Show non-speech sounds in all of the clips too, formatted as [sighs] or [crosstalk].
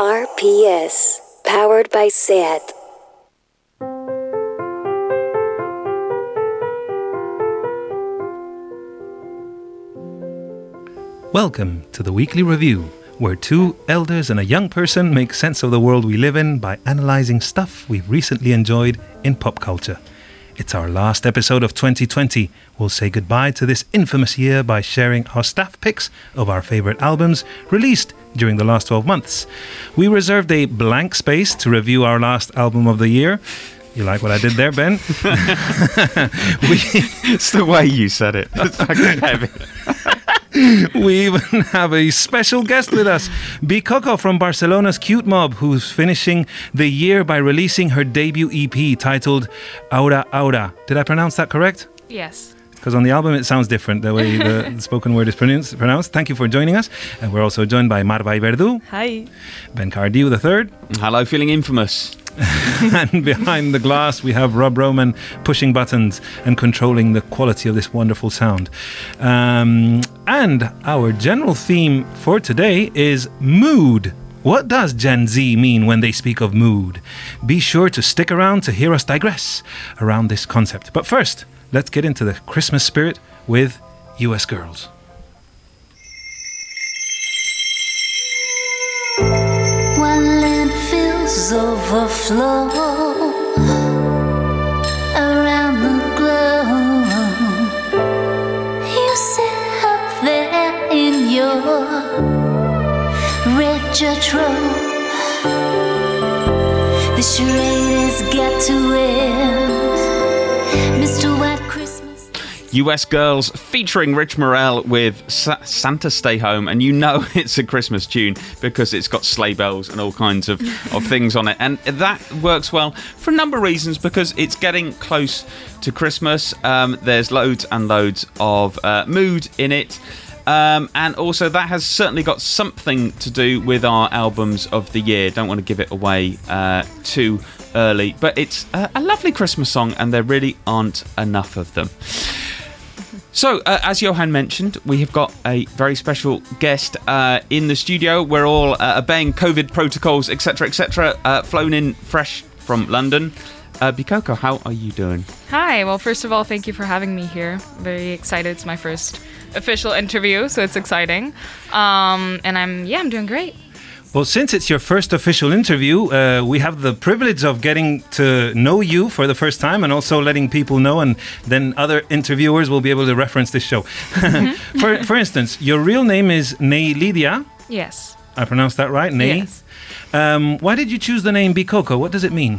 RPS, powered by SAT. Welcome to the weekly review, where two elders and a young person make sense of the world we live in by analysing stuff we've recently enjoyed in pop culture. It's our last episode of 2020. We'll say goodbye to this infamous year by sharing our staff picks of our favourite albums released during the last 12 months. We reserved a blank space to review our last album of the year. You like what I did there, Ben? [laughs] [laughs] we, It's the way you said it. It's like heavy. [laughs] we even have a special guest with us, Bikoko from Barcelona's Cute Mob, who's finishing the year by releasing her debut EP titled Aura Aura. Did I pronounce that correct? Yes. Because on the album it sounds different the way [laughs] the spoken word is pronounced. pronounced. Thank you for joining us. And we're also joined by Mar Vallverdú, Hi. Ben Cardew III, Hello, feeling infamous. [laughs] and behind the glass we have Rob Roman pushing buttons and controlling the quality of this wonderful sound. Um, and our general theme for today is mood. What does Gen Z mean when they speak of mood? Be sure to stick around to hear us digress around this concept. But first, let's get into the Christmas spirit with US Girls. Overflow around the globe, you sit up there in your red. The charade has got to end, Mr. US Girls featuring Rich Morel with Sa- Santa Stay Home, and you know [laughs] it's a Christmas tune because it's got sleigh bells and all kinds of, of [laughs] things on it. And that works well for a number of reasons because it's getting close to Christmas. Um, there's loads and loads of uh, mood in it. Um, and also, that has certainly got something to do with our albums of the year. Don't want to give it away uh, too early, but it's a, a lovely Christmas song, and there really aren't enough of them. So, uh, as Johan mentioned, we have got a very special guest uh, in the studio. We're all uh, obeying COVID protocols, etc., etc., uh, flown in fresh from London. Uh, Bikoko, how are you doing? Hi. Well, first of all, thank you for having me here. Very excited. It's my first official interview, so it's exciting. Um, and I'm yeah, I'm doing great. Well, since it's your first official interview, uh, we have the privilege of getting to know you for the first time and also letting people know, and then other interviewers will be able to reference this show. [laughs] for, for instance, your real name is Ney Lydia. Yes. I pronounced that right, Ney? Yes. Um, why did you choose the name Bikoko? What does it mean?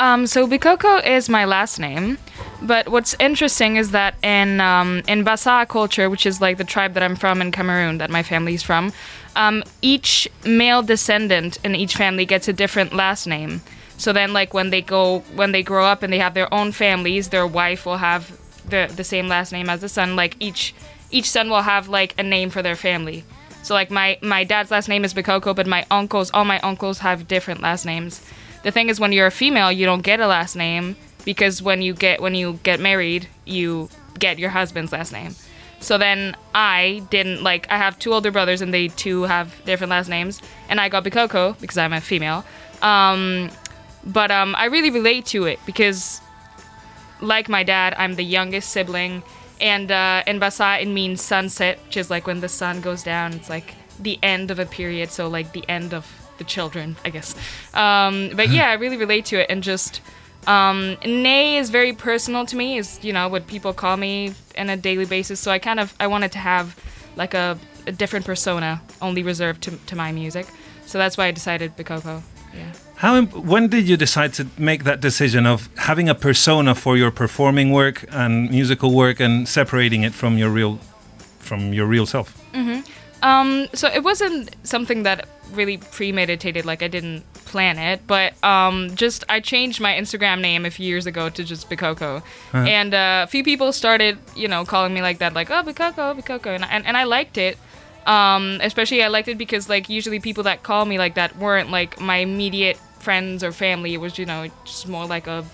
Um, so Bikoko is my last name, but what's interesting is that in um, in Bassa culture, which is like the tribe that I'm from in Cameroon, that my family's from, um, each male descendant in each family gets a different last name. So then, like when they go, when they grow up and they have their own families, their wife will have the the same last name as the son. Like each each son will have like a name for their family. So like my my dad's last name is Bikoko, but my uncles, all my uncles have different last names. The thing is, when you're a female, you don't get a last name because when you get when you get married, you get your husband's last name. So then I didn't like. I have two older brothers, and they too have different last names, and I got Bikoko because I'm a female. Um, but um, I really relate to it because, like my dad, I'm the youngest sibling, and uh, in Basa it means sunset, which is like when the sun goes down. It's like the end of a period, so like the end of the children, I guess. Um, but yeah, I really relate to it, and just um, Nay is very personal to me. Is you know what people call me on a daily basis. So I kind of I wanted to have like a, a different persona, only reserved to, to my music. So that's why I decided Bikoko. Yeah. How? When did you decide to make that decision of having a persona for your performing work and musical work, and separating it from your real, from your real self? Um, so it wasn't something that really premeditated, like I didn't plan it, but um, just I changed my Instagram name a few years ago to just Bikoko, and uh, a few people started, you know, calling me like that, like oh Bikoko, Bikoko, and and, and I liked it. Um, especially I liked it because like usually people that call me like that weren't like my immediate friends or family. It was you know just more like a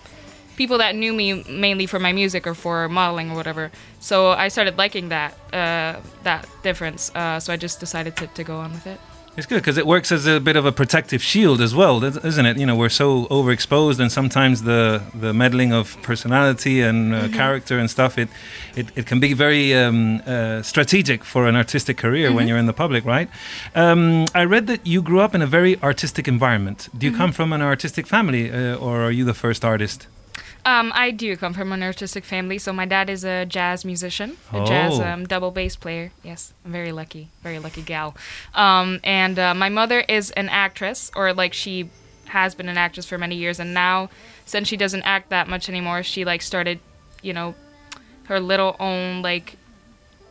people that knew me mainly for my music or for modeling or whatever. So I started liking that uh, that difference. Uh, so I just decided to, to go on with it. It's good because it works as a bit of a protective shield as well, isn't it? You know, we're so overexposed, and sometimes the the meddling of personality and uh, character and stuff, it, it it can be very um, uh, strategic for an artistic career when you're in the public, right? Um, I read that you grew up in a very artistic environment. Do you come from an artistic family, uh, or are you the first artist? Um, I do come from an artistic family, so my dad is a jazz musician, a jazz Oh. um, double bass player. Yes, I'm very lucky, very lucky gal. Um, and uh, my mother is an actress, or like she has been an actress for many years, and now since she doesn't act that much anymore, she like started, you know, her little own like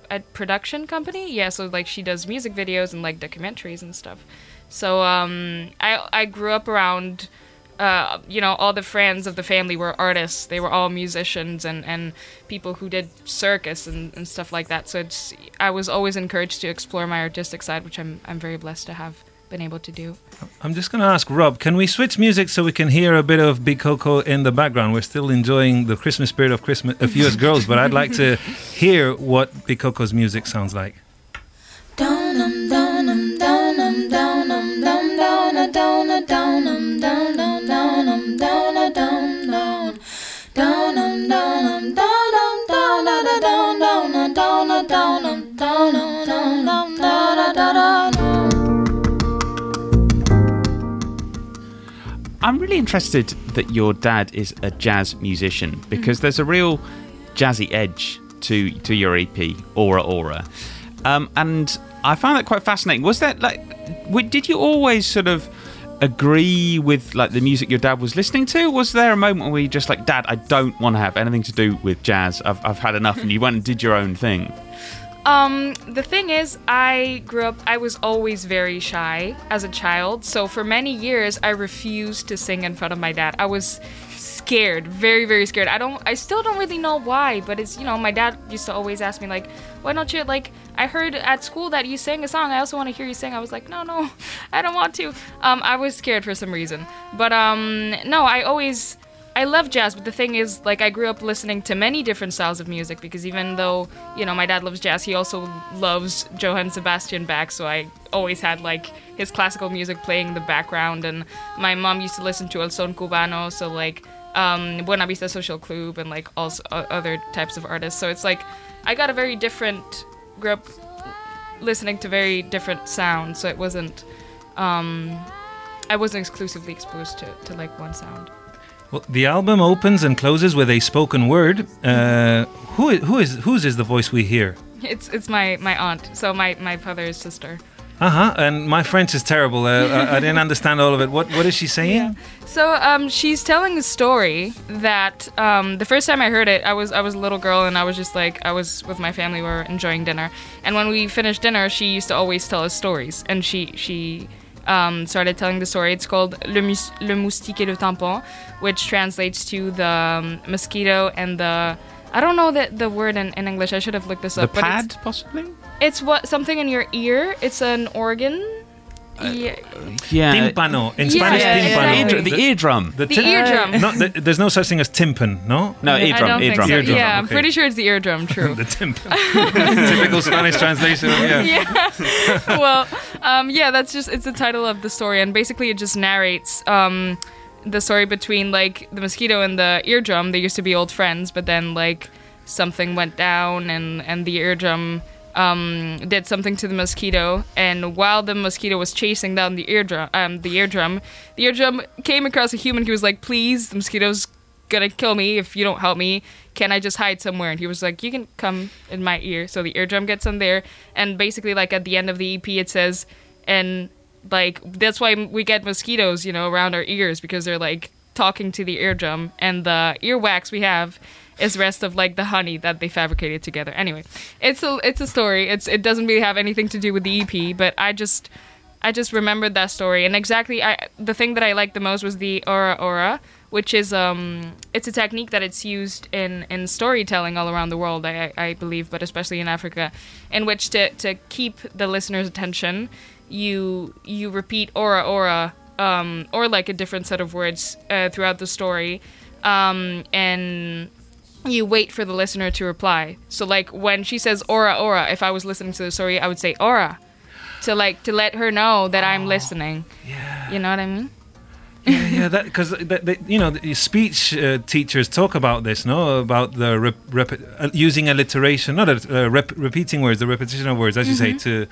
a production company. Yeah, so like she does music videos and like documentaries and stuff. So um, I I grew up around, uh, you know, all the friends of the family were artists. They were all musicians and and people who did circus and, and stuff like that. So it's I was always encouraged to explore my artistic side, which I'm I'm very blessed to have been able to do. I'm just going to ask Rob, can we switch music so we can hear a bit of Bikoko in the background? We're still enjoying the Christmas spirit of Christmas of US Girls, but I'd like to hear what Bikoko's music sounds like. I'm really interested that your dad is a jazz musician because there's a real jazzy edge to to your EP, Aura Aura, um, and I found that quite fascinating. Was that like, did you always sort of agree with like the music your dad was listening to? Was there a moment where you just like, Dad, I don't want to have anything to do with jazz. I've I've had enough, and you went and did your own thing. Um, the thing is, I grew up, I was always very shy as a child. So for many years, I refused to sing in front of my dad. I was scared, very, very scared. I don't, I still don't really know why, but it's, you know, my dad used to always ask me, like, why don't you, like, I heard at school that you sang a song. I also want to hear you sing. I was like, no, no, [laughs] I don't want to. Um, I was scared for some reason. But, um, no, I always, I love jazz, but the thing is, like, I grew up listening to many different styles of music because even though, you know, my dad loves jazz, he also loves Johann Sebastian Bach, so I always had, like, his classical music playing in the background, and my mom used to listen to El Son Cubano, so, like, um, Buena Vista Social Club, and, like, also uh, other types of artists. So it's like, I got a very different, grew up listening to very different sounds, so it wasn't, um, I wasn't exclusively exposed to, to like, one sound. Well, the album opens and closes with a spoken word. Uh, who, who is whose is the voice we hear? It's it's my my aunt, so my my father's sister. Uh huh. And my French is terrible. Uh, I, I didn't understand all of it. What What is she saying? So um, she's telling a story that um, the first time I heard it, I was I was a little girl and I was just like I was with my family, we were enjoying dinner, and when we finished dinner, she used to always tell us stories, and she she. Um, started telling the story. It's called Le, Mus- Le Moustique et le Tympan, which translates to the um, mosquito and the. I don't know the, the word in, in English. I should have looked this The up. but it's- pad, possibly. It's what something in your ear. It's an organ. Yeah, Yeah. Timpano. In Yeah, Spanish, yeah, The, timpano. yeah, eardr- the eardrum. The, The tim- eardrum. No, the, there's no such thing as timpan, no? No, I eardrum. don't eardrum. think so. Eardrum, Yeah, I'm pretty sure it's the eardrum. [laughs] True. The timpan. [laughs] Typical Spanish translation. Yeah. yeah. [laughs] well, um, yeah, that's just it's the title of the story, and basically it just narrates um, the story between like the mosquito and the eardrum. They used to be old friends, but then like something went down, and and the eardrum um, did something to the mosquito, and while the mosquito was chasing down the eardrum, um, the eardrum, the eardrum came across a human. He was like, "Please, the mosquito's gonna kill me if you don't help me. Can I just hide somewhere?" And he was like, "You can come in my ear." So the eardrum gets in there, and basically, like at the end of the EP, it says, and like that's why we get mosquitoes, you know, around our ears because they're like talking to the eardrum, and the earwax we have is rest of like the honey that they fabricated together. Anyway, it's a it's a story. It's it doesn't really have anything to do with the EP, but I just I just remembered that story, and exactly I the thing that I liked the most was the aura aura, which is um it's a technique that it's used in in storytelling all around the world, I I believe, but especially in Africa, in which to to keep the listener's attention, you you repeat aura aura um or like a different set of words uh, throughout the story, um and you wait for the listener to reply. So like when she says aura aura, if I was listening to the story, I would say aura to like to let her know that I'm listening. Yeah. You know what I mean? yeah, yeah, that because you know the speech uh, teachers talk about this, no, about the rep, rep, uh, using alliteration, not a, uh, rep, repeating words, the repetition of words, as you say. To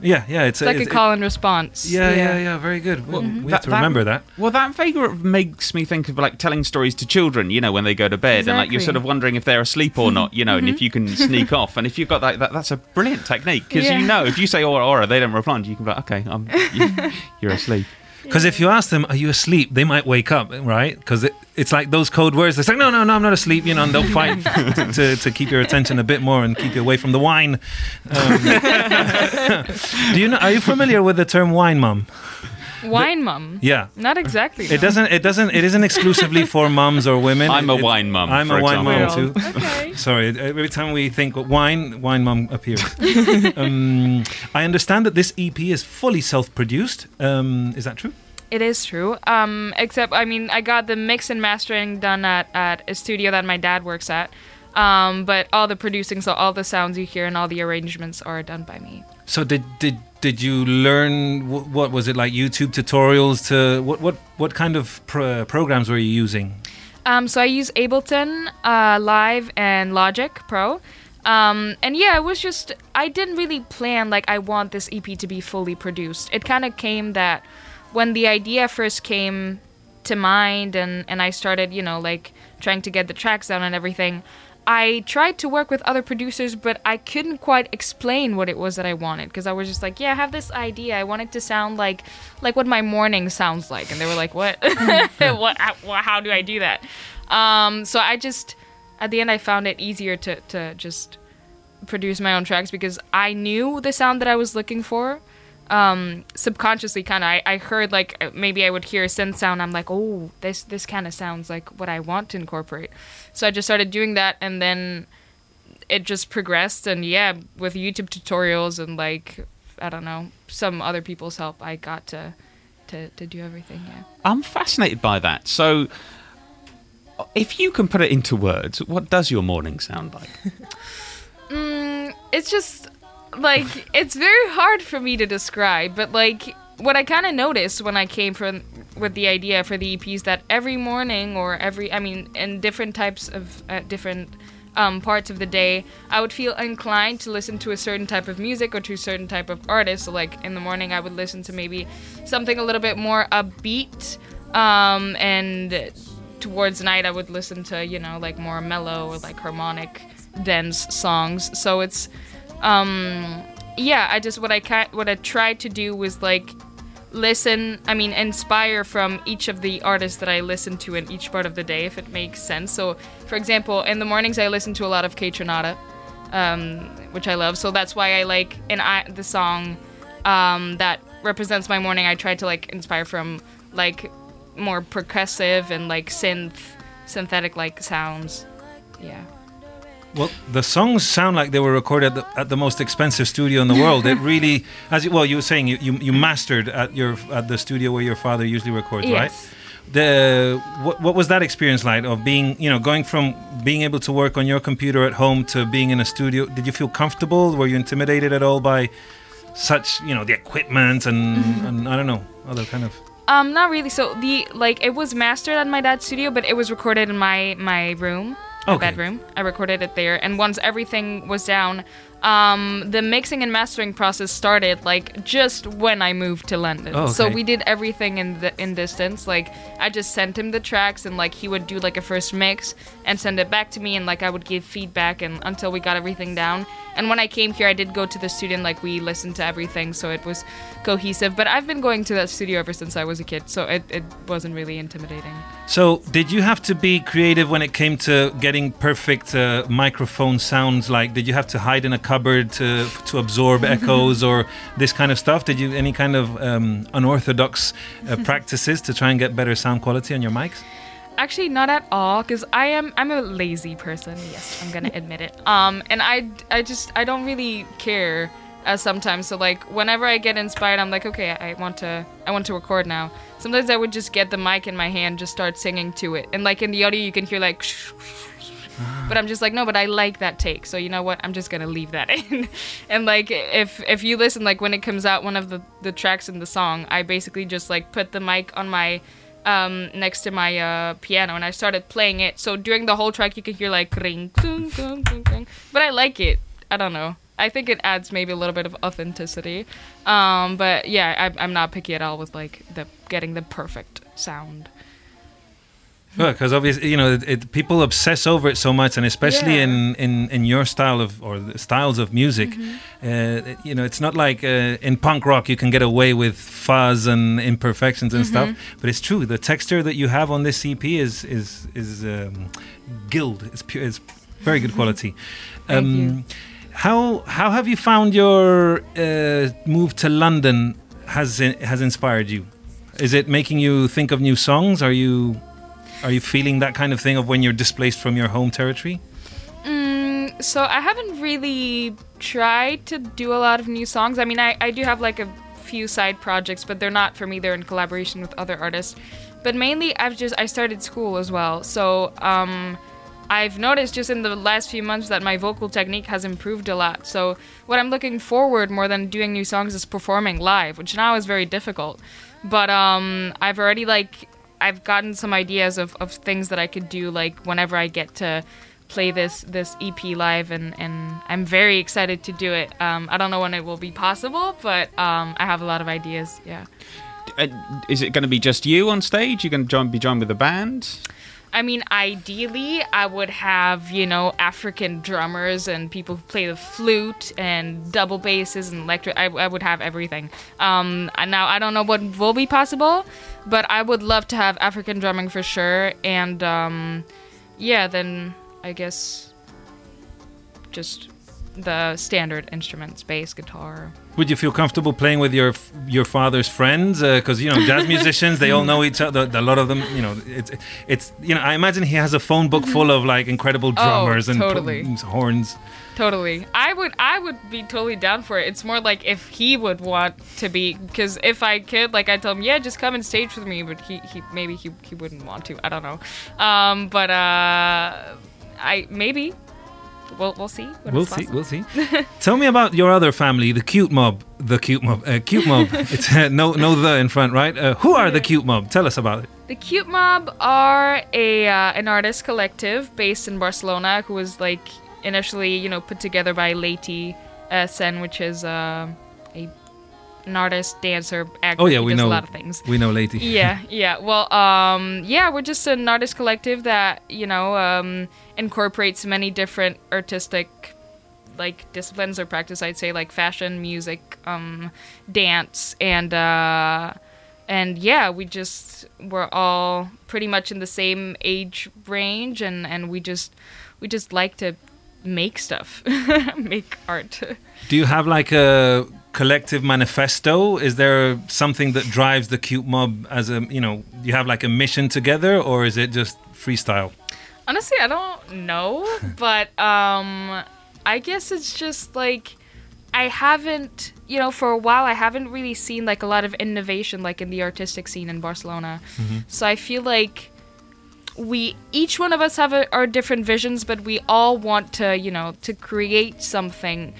yeah, yeah, it's, It's like a it- call and response. yeah, yeah, yeah, very good. Well, mm-hmm. we have to remember that. Well, that vaguely makes me think of like telling stories to children, you know, when they go to bed, and like you're sort of wondering if they're asleep or not, you know, and if mm-hmm. you can sneak off, and if you've got that, that that's a brilliant technique because Yeah. you know if you say aura aura, they don't respond, you can be like, okay, I'm, you, you're asleep. Because if you ask them, "Are you asleep?" they might wake up, right? Because it, it's like those code words. It's like, "No, no, no, I'm not asleep," you know, and they'll fight [laughs] to, to keep your attention a bit more and keep you away from the wine. Um, [laughs] do you know? Are you familiar with the term "wine mom"? Wine mum. Yeah. Not exactly. It no. doesn't. It doesn't. It isn't exclusively for mums or women. I'm a It- wine mum, I'm for a wine mum example. too. Okay. Sorry. Every time we think wine, wine mum appears. [laughs] um, I understand that this EP is fully self-produced. Um, is that true? It is true. Um, except, I mean, I got the mix and mastering done at, at a studio that my dad works at. Um, but all the producing, so all the sounds you hear and all the arrangements are done by me. So did did did you learn wh- what was it like YouTube tutorials to what what what kind of pro- programs were you using? Um, so I use Ableton uh, Live and Logic Pro. Um, and yeah, it was just, I didn't really plan, like, I want this EP to be fully produced. It kind of came that when the idea first came to mind and, and I started, you know, like, trying to get the tracks down and everything, I tried to work with other producers, but I couldn't quite explain what it was that I wanted because I was just like, yeah, I have this idea. I want it to sound like like what my morning sounds like, and they were like, what? [laughs] [laughs] what? How, how do I do that? Um, so I just at the end I found it easier to to just produce my own tracks because I knew the sound that I was looking for. Um, subconsciously, kind of, I, I heard like uh, maybe I would hear a synth sound. I'm like, oh, this this kind of sounds like what I want to incorporate. So I just started doing that, and then it just progressed. And yeah, with YouTube tutorials and like I don't know some other people's help, I got to to, to do everything. Yeah. I'm fascinated by that. So, if you can put it into words, what does your morning sound like? [laughs] Mm, it's just like it's very hard for me to describe, but like what I kind of noticed when I came from with the idea for the EPs that every morning or every I mean in different types of uh, different um, parts of the day, I would feel inclined to listen to a certain type of music or to a certain type of artist. So like in the morning, I would listen to maybe something a little bit more upbeat, um, and towards night, I would listen to you know like more mellow or like harmonic, dense songs. So it's um yeah i just what i ca- what i tried to do was like listen i mean inspire from each of the artists that i listen to in each part of the day if it makes sense. So for example in the mornings i listen to a lot of Kaytranada, um which i love. So that's why i like in I, the song um that represents my morning i tried to like inspire from like more percussive and like synth synthetic like sounds. Yeah Well, the songs sound like they were recorded at the, at the most expensive studio in the world. It [laughs] really, as you, well, you were saying you, you, you mastered at your at the studio where your father usually records, right? Yes. The what, what was that experience like of being you know going from being able to work on your computer at home to being in a studio? Did you feel comfortable? Were you intimidated at all by such you know the equipment and, and I don't know other kind of Um, not really. So the like it was mastered at my dad's studio, but it was recorded in my my room, my Okay. bedroom. I recorded it there, and once everything was down, um, the mixing and mastering process started like just when I moved to London. Oh, So we did everything in the in distance. Like I just sent him the tracks, and like he would do like a first mix and send it back to me, and like I would give feedback, and until we got everything down. And when I came here, I did go to the studio, and like we listened to everything, so it was cohesive. But I've been going to that studio ever since I was a kid, so it, it wasn't really intimidating. So, did you have to be creative when it came to getting perfect uh, microphone sounds? Like, did you have to hide in a cupboard to to absorb [laughs] echoes or this kind of stuff? Did you any kind of um, unorthodox uh, [laughs] practices to try and get better sound quality on your mics? Actually, not at all, because I am I'm a lazy person. Yes, I'm gonna [laughs] admit it. Um, and I I just I don't really care uh, sometimes. So like whenever I get inspired, I'm like, okay, I want to I want to record now. Sometimes I would just get the mic in my hand, just start singing to it, and like in the audio, you can hear like. [sighs] but I'm just like, no, but I like that take. So you know what? I'm just gonna leave that [laughs] in. and like, if if you listen, like when it comes out, one of the the tracks in the song, I basically just like put the mic on my um, next to my uh, piano and I started playing it. So during the whole track, you could hear like ring, but I like it. I don't know. I think it adds maybe a little bit of authenticity. Um, but yeah, I, I'm not picky at all with like the getting the perfect sound. Because obviously you know it, it, people obsess over it so much, and especially Yeah. in, in in your style of or the styles of music, Mm-hmm. uh, you know it's not like uh, in punk rock you can get away with fuzz and imperfections and stuff. Mm-hmm. But it's true, the texture that you have on this EP is is is um. It's pure. It's very good quality. Um, you. How how have you found your uh, move to London has has inspired you? Is it making you think of new songs? Are you are you feeling that kind of thing of when you're displaced from your home territory? Mm, so I haven't really tried to do a lot of new songs. I mean, I, I do have like a few side projects, but they're not for me. They're in collaboration with other artists. But mainly, I've just I started school as well. So um, I've noticed just in the last few months that my vocal technique has improved a lot. So what I'm looking forward more than doing new songs is performing live, which now is very difficult. But um, I've already like I've gotten some ideas of, of things that I could do like whenever I get to play this this EP live and, and I'm very excited to do it. Um, I don't know when it will be possible, but um, I have a lot of ideas. Yeah. Uh, is it going to be just you on stage? You're going to join, be joined with a band? I mean, ideally, I would have, you know, African drummers and people who play the flute and double basses and electric. I, I would have everything. Um, now, I don't know what will be possible, but I would love to have African drumming for sure. And um, yeah, then I guess just the standard instruments bass, guitar. Would you feel comfortable playing with your your father's friends? Because you know, jazz [laughs] musicians, they all know each other. A lot of them, you know, it's it's you know, I imagine he has a phone book full of like incredible drummers and Mm-hmm. Oh, totally. p- horns. Totally. I would I would be totally down for it. It's more like if he would want to be cuz if I could like I tell him, "Yeah, just come and stage with me," but he, he maybe he, he wouldn't want to. I don't know. Um but uh I maybe we'll we'll see. We'll see. We'll [laughs] see. Tell me about your other family, the cute mob. The cute mob. Uh, cute mob. [laughs] It's uh, no no the in front, right? Uh, who are the cute mob? Tell us about it. The Cute Mob are a uh, an artist collective based in Barcelona who was like initially, you know, put together by Leti uh, Sen, which is uh, a an artist, dancer, actor. Oh yeah, we know. a lot of things. We know, lady. yeah, [laughs] yeah. Well, um, yeah, we're just an artist collective that you know um, incorporates many different artistic like disciplines or practice. I'd say like fashion, music, um, dance, and uh, and yeah, we just we're all pretty much in the same age range, and and we just we just like to make stuff, [laughs] make art. Do you have like a collective manifesto? Is there something that drives the cute mob as a you know? You have like a mission together, or is it just freestyle? Honestly, I don't know, [laughs] but um I guess it's just like I haven't, you know, for a while I haven't really seen like a lot of innovation like in the artistic scene in Barcelona. So I feel like we each one of us have a, our different visions, but we all want to, you know, to create something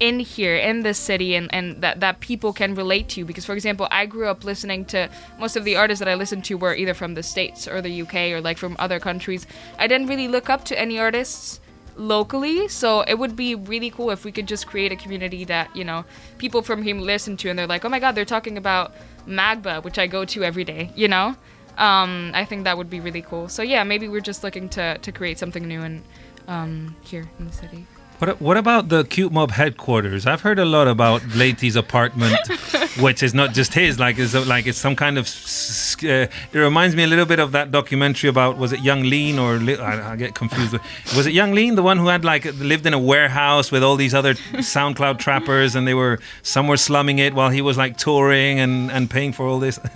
in here in this city and, and that, that people can relate to because for example i grew up listening to most of the artists that i listened to were either from the states or the uk or like from other countries. I didn't really look up to any artists locally so it would be really cool if we could just create a community that you know people from here listen to and they're like oh my god they're talking about MACBA which i go to every day you know? Um, i think that would be really cool. So yeah maybe we're just looking to, to create something new and um, here in the city What, what about the cute mob headquarters? I've heard a lot about Laty's apartment, [laughs] which is not just his. Like it's like it's some kind of. s- s- Uh, it reminds me a little bit of that documentary about was it Yung Lean or I, I get confused. With, was it Yung Lean, the one who had like lived in a warehouse with all these other SoundCloud trappers, and they were some were slumming it while he was like touring and and paying for all this. [laughs]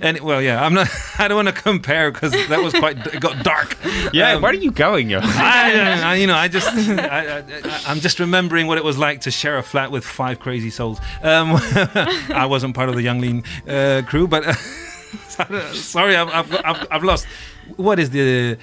and well, yeah, I'm not. [laughs] I don't want to compare because that was quite it got dark. Yeah, Um, where are you going, yo? I, I, you know, I just, I, I'm just remembering what it was like to share a flat with five crazy souls. Um, [laughs] I wasn't part of the Yung Lean uh, crew, but [laughs] Sorry, I've, I've, I've, lost. What is the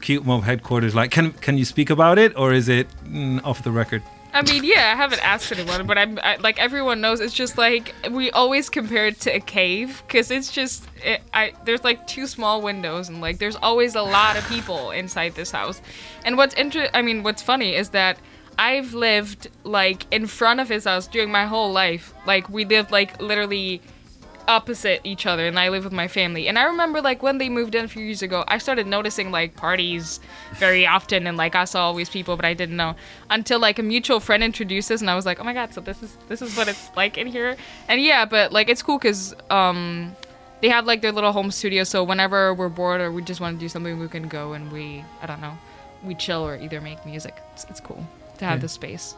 Cute Mob headquarters like? Can can you speak about it, or is it mm, off the record? I mean, yeah, I haven't asked anyone, but I'm I, like everyone knows. It's just like we always compare it to a cave because it's just it, I there's like two small windows and like there's always a lot of people inside this house. And what's inter I mean, what's funny is that I've lived like in front of his house during my whole life. Like we lived like literally opposite each other and I live with my family. And I remember like when they moved in a few years ago, I started noticing like parties very often and like I saw always people but I didn't know until like a mutual friend introduced us and I was like, "Oh my god, so this is this is what it's like in here." And yeah, but like it's cool cuz um they have like their little home studio so whenever we're bored or we just want to do something we can go and we I don't know, we chill or either make music. It's, it's cool to have Yeah. the space.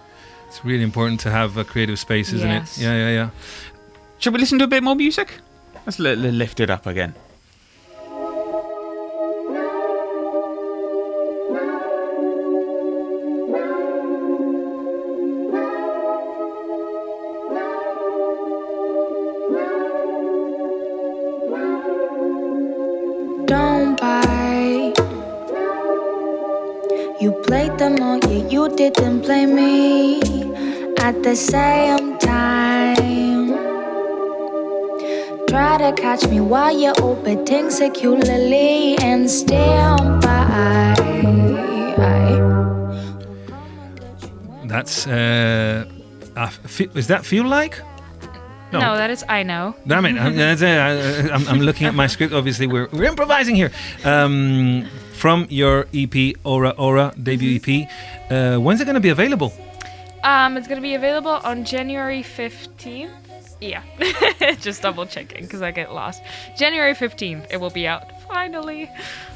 It's really important to have a creative space, isn't Yes. it? Yeah, yeah, yeah. Should we listen to a bit more music? Let's li- li- lift it up again. don't bite. You played them all, yeah, you didn't play me at the same time. Try to catch me while you're orbiting securely and stand by. That's uh, is that feel like? No. No, that is I know. Damn it! I'm, that's it. I, I'm, I'm looking at my [laughs] script. Obviously, we're we're improvising here. Um, from your EP Aura Aura debut EP, uh, when's it going to be available? Um, it's gonna be available on January fifteenth. Yeah, [laughs] just double checking because I get lost. January fifteenth, it will be out finally.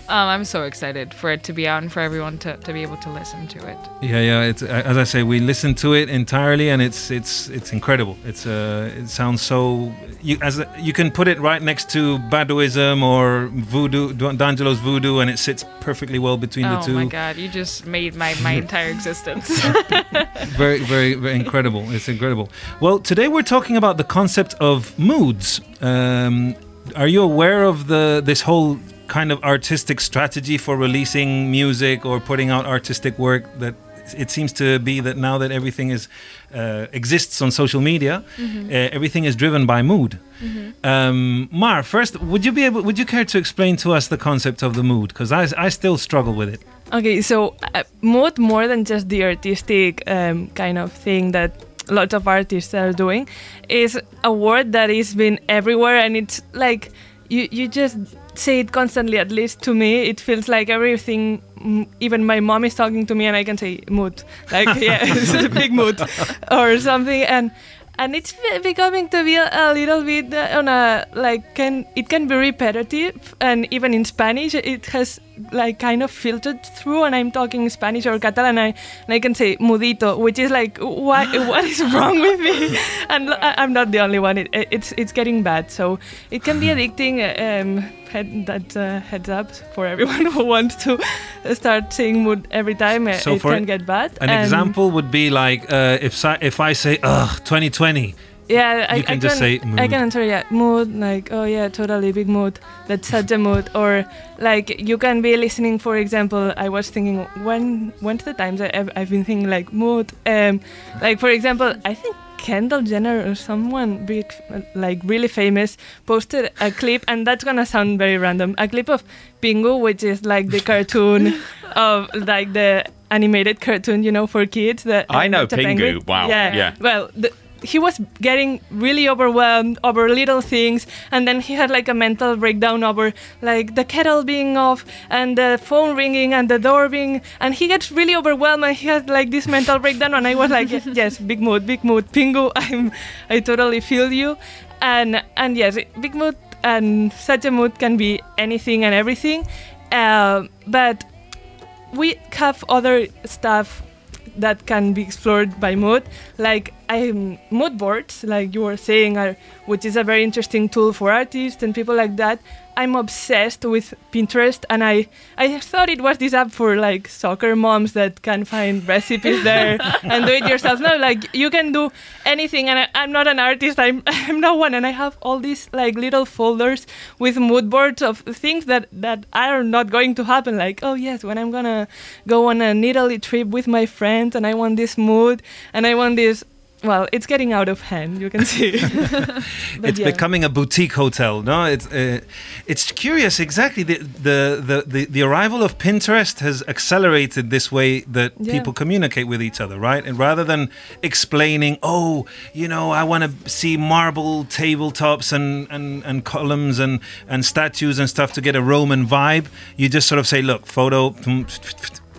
Um, I'm so excited for it to be out and for everyone to, to be able to listen to it. Yeah, yeah. It's uh, as I say, we listened to it entirely, and it's it's it's incredible. It's uh, it sounds so. You as you can put it right next to Baduizm or Voodoo, D'Angelo's Voodoo, and it sits perfectly well between the oh two. my god, you just made my, my [laughs] entire existence. [laughs] very, very, very incredible. It's incredible. Well, today we're talking about the concept of moods. Um, are you aware of the this whole kind of artistic strategy for releasing music or putting out artistic work? That it seems to be that now that everything is uh, exists on social media, uh, everything is driven by mood. Um, Mar, first, would you be able? Would you care to explain to us the concept of the mood? Because I, I still struggle with it. Okay, so uh, mood more than just the artistic um, kind of thing that lots of artists are doing is a word that is been everywhere and it's like you you just say it constantly at least to me it feels like everything even my mom is talking to me and I can say mood. Like [laughs] yeah [laughs] it's a big mood or something. And and it's becoming to be a, little bit uh, on a like can it can be repetitive. And even in Spanish it has like kind of filtered through and I'm talking Spanish or Catalan and I, and I can say mudito which is like what what is [laughs] wrong with me? And I, I'm not the only one. It- it's it's getting bad. So it can be addicting um, head, that uh, heads up for everyone [laughs] who wants to start saying mood every time So it can get bad An And- example would be like uh, if si- if I say ugh 2020. Yeah, I, You can I just say mood. I can answer yeah, mood like oh yeah, totally big mood. That's such a mood. Or like you can be listening. For example, I was thinking when when's the times I, I've, I've been thinking like mood. Um, like for example, I think Kendall Jenner or someone big like really famous posted a clip, and that's gonna sound very random. A clip of Pingu, which is like the cartoon [laughs] of like the animated cartoon, you know, for kids. That I uh, know Pingu. penguin. Wow, Yeah. yeah. Well, the, he was getting really overwhelmed over little things, and then he had like a mental breakdown over like the kettle being off and the phone ringing and the door being, and he gets really overwhelmed and he has like this mental breakdown. And I was like, yes, [laughs] yes, big mood, big mood, Pingu. [laughs] I'm, I totally feel you, and and yes, big mood and such a mood can be anything and everything, uh, but we have other stuff that can be explored by mood like I'm mood boards, like you were saying, are, which is a very interesting tool for artists and people like that. I'm obsessed with Pinterest, and I I thought it was this app for like soccer moms that can find recipes there [laughs] and do it yourself. No, like you can do anything, and I, I'm not an artist. I'm [laughs] I'm not one, and I have all these like little folders with mood boards of things that that are not going to happen. Like oh yes, when I'm gonna go on an Italy trip with my friends, and I want this mood, and I want this. Well, it's getting out of hand. You can see. [laughs] [laughs] It's yeah. becoming a boutique hotel. No, it's uh, it's curious. Exactly, the, the the the the arrival of Pinterest has accelerated this way that Yeah. people communicate with each other, right? And rather than explaining, oh, you know, I want to see marble tabletops and and and columns and and statues and stuff to get a Roman vibe, you just sort of say, look, photo.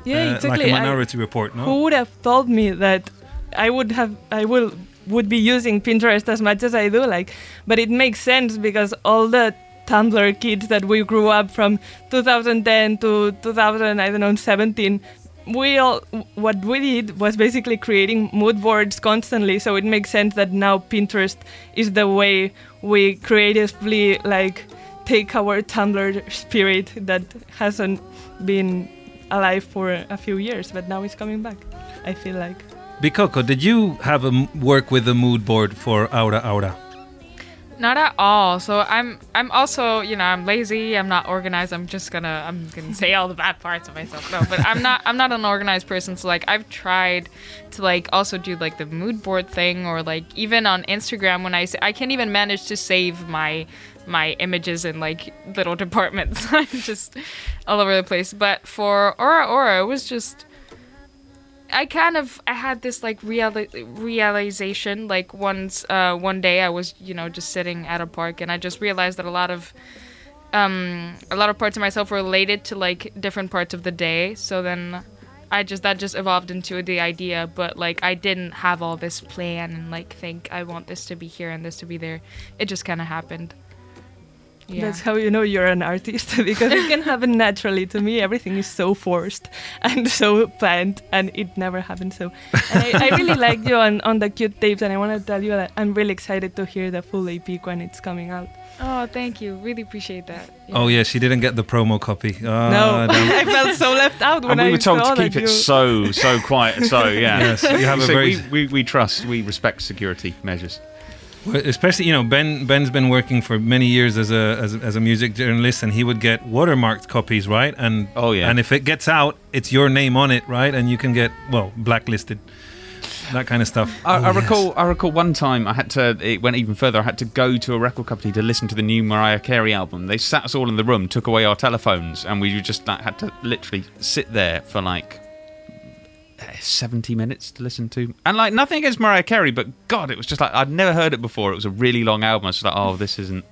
Yeah, uh, exactly. Like a minority report, no? Who would have told me that I would have I will would be using Pinterest as much as I do like but it makes sense because all the Tumblr kids that we grew up from 2010 to 2000 I don't know 17 we all what we did was basically creating mood boards constantly so it makes sense that now Pinterest is the way we creatively like take our Tumblr spirit that hasn't been alive for a few years, but now it's coming back. I feel like. Bikoko, did you have a work with a mood board for Aura Aura? Not at all. So I'm I'm also, you know, I'm lazy, I'm not organized. I'm just gonna I'm gonna say all the bad parts of myself. No, but I'm not I'm not an organized person. So like I've tried to like also do like the mood board thing or like even on Instagram when I say I can't even manage to save my my images in like little [laughs] departments. [laughs] I'm just all over the place. But for Aura Aura, it was just I kind of I had this like reali- realization like once uh, one day I was you know just sitting at a park and I just realized that a lot of um, a lot of parts of myself were related to like different parts of the day. So then I just that just evolved into the idea, but like I didn't have all this plan and like think I want this to be here and this to be there. It just kind of happened. Yeah. That's how you know you're an artist [laughs] because it can happen naturally. To me, everything is so forced and [laughs] so planned, and it never happens. So, and I, I really like you on, on the cute tapes, and I want to tell you that I'm really excited to hear the full EP when it's coming out. oh, thank you. Really appreciate that. Oh yeah, she didn't get the promo copy. Oh, no, ah, [laughs] damn. I felt so left out when And we I were told saw to keep it you... so so quiet. So yeah, Yes, you have a very- we, we, we trust, we respect security measures. Well, especially you know Ben Ben's been working for many years as a, as a as a music journalist and he would get watermarked copies right and Oh, yeah. and if it gets out it's your name on it right and you can get well blacklisted that kind of stuff I, Oh, I yes. recall. I recall one time I had to. It went even further. I had to go to a record company to listen to the new Mariah Carey album. They sat us all in the room, took away our telephones, and we just like, had to literally sit there for like eh, seventy minutes to listen to. And like nothing against Mariah Carey, but God, it was just like I'd never heard it before. It was a really long album. I was like, oh, this isn't.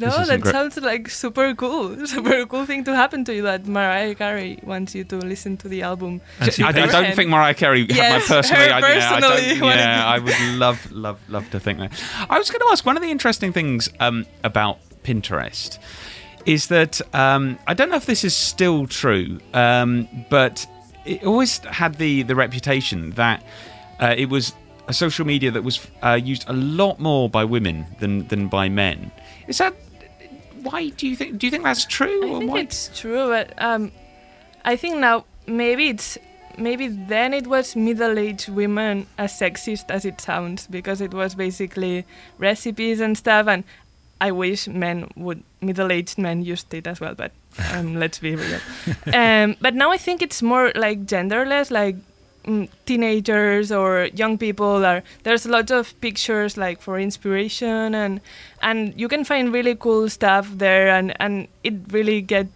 No, isn't that sounds like super cool. [laughs] Super cool thing to happen to you that Mariah Carey wants you to listen to the album. I, I don't think Mariah Carey had my personally. her I, yeah, I, don't- personally yeah, I would love, love, love to think that. I was going to ask one of the interesting things um, about Pinterest is that um, I don't know if this is still true, um, but it always had the the reputation that uh, it was a social media that was uh, used a lot more by women than than by men. Is that why do you think? Do you think that's true? I or think why? it's true, but um, I think now maybe it's maybe then it was middle-aged women as sexist as it sounds because it was basically recipes and stuff, and I wish men would middle-aged men used it as well, but [laughs] um, let's be real. um, but now I think it's more like genderless, like. mm, Teenagers or young people are there's lots of pictures like for inspiration and and you can find really cool stuff there and and it really get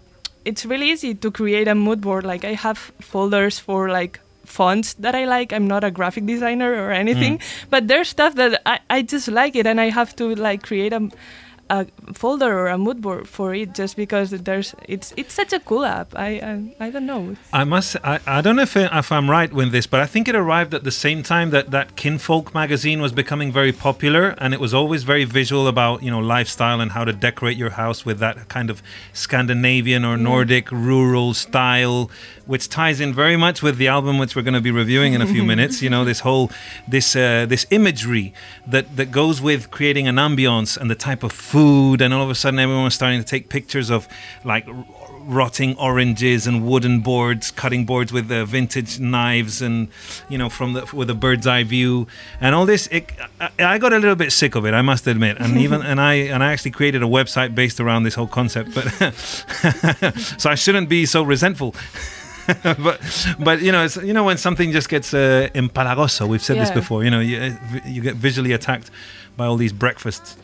it's really easy to create a mood board like i have folders for like fonts that i like i'm not a graphic designer or anything but there's stuff that i, I just like it and i have to like create a a folder or a mood board for it just because there's it's it's such a cool app. I I, I don't know. I must. I, I don't know if, if I'm right with this, but I think it arrived at the same time that that Kinfolk magazine was becoming very popular, and it was always very visual about you know lifestyle and how to decorate your house with that kind of Scandinavian or Nordic rural style, which ties in very much with the album which we're going to be reviewing in a few [laughs] minutes. You know this whole this uh, this imagery that that goes with creating an ambiance and the type of food, and all of a sudden everyone was starting to take pictures of like rotting oranges and wooden boards, cutting boards with uh, vintage knives, and you know from the with a bird's eye view, and all this. It, I, I got a little bit sick of it, I must admit, and [laughs] even and I and I actually created a website based around this whole concept, but [laughs] so I shouldn't be so resentful. [laughs] but but you know it's you know when something just gets uh, empalagoso we've said this before you know you, you get visually attacked by all these breakfasts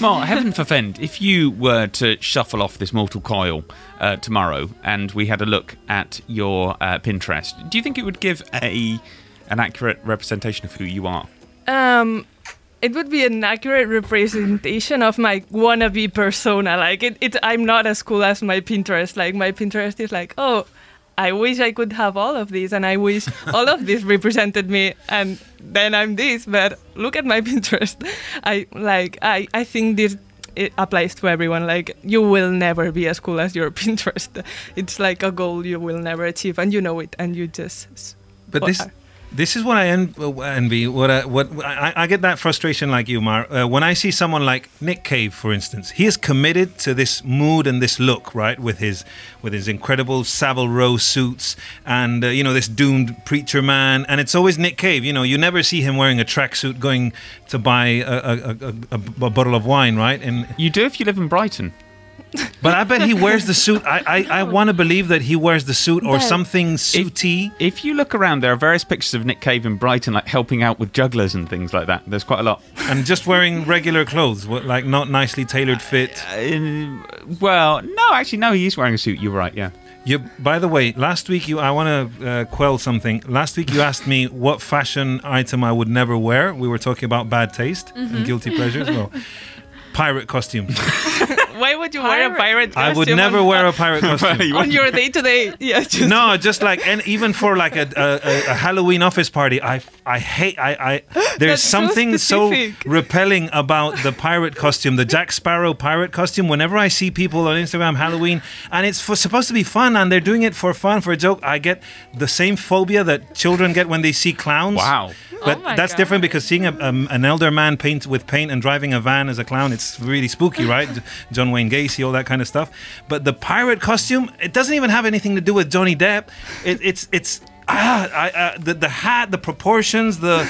Mark, heaven forfend, if you were to shuffle off this mortal coil uh, tomorrow and we had a look at your uh, Pinterest, do you think it would give a an accurate representation of who you are? Um, it would be an accurate representation of my wannabe persona. Like it, it, I'm not as cool as my Pinterest. Like my Pinterest is like, oh, I wish I could have all of these, and I wish all of this represented me, and then I'm this. But look at my [laughs] Pinterest. I like. I, I think this. It applies to everyone. Like you will never be as cool as your [laughs] Pinterest. It's like a goal you will never achieve, and you know it, and you just. But this uh, this is what I en- envy. What I, what I, I get that frustration like you, Mar. Uh, when I see someone like Nick Cave, for instance, he is committed to this mood and this look, right? With his with his incredible Savile Row suits and uh, you know this doomed preacher man, and it's always Nick Cave. You know, you never see him wearing a tracksuit going to buy a, a, a, a bottle of wine, right? And You do if you live in Brighton. But I bet he wears the suit. I I, I want to believe that he wears the suit or But- something suity. If you look around, there are various pictures of Nick Cave in Brighton, like helping out with jugglers and things like that. There's quite a lot. and just wearing regular clothes, like not nicely tailored fit. Uh, well, no, actually, no, he is wearing a suit. You're right, yeah. You, by the way, last week you, I want to uh, quell something. Last week you asked me what fashion item I would never wear. We were talking about bad taste and guilty pleasures. Well, [laughs] pirate costumes. Why would you wear a pirate costume? I would never on- wear a [laughs] pirate costume. on your day to day. Yeah, just No, just like and even for like a, a, a- a Halloween office party, I I hate I, I [gasps] there's That's so something so, specific. repelling about the pirate costume, the Jack Sparrow pirate costume. Whenever I see people on Instagram Halloween and it's for, supposed to be fun and they're doing it for fun for a joke, I get the same phobia that children get when they see clowns. Wow. But Oh my that's God. different because seeing a, um, an elder man paint with paint and driving a van as a clown, it's really spooky, right? John Wayne Gacy, all that kind of stuff. But the pirate costume, it doesn't even have anything to do with Johnny Depp. It, it's it's ah, I, uh, the the hat, the proportions, the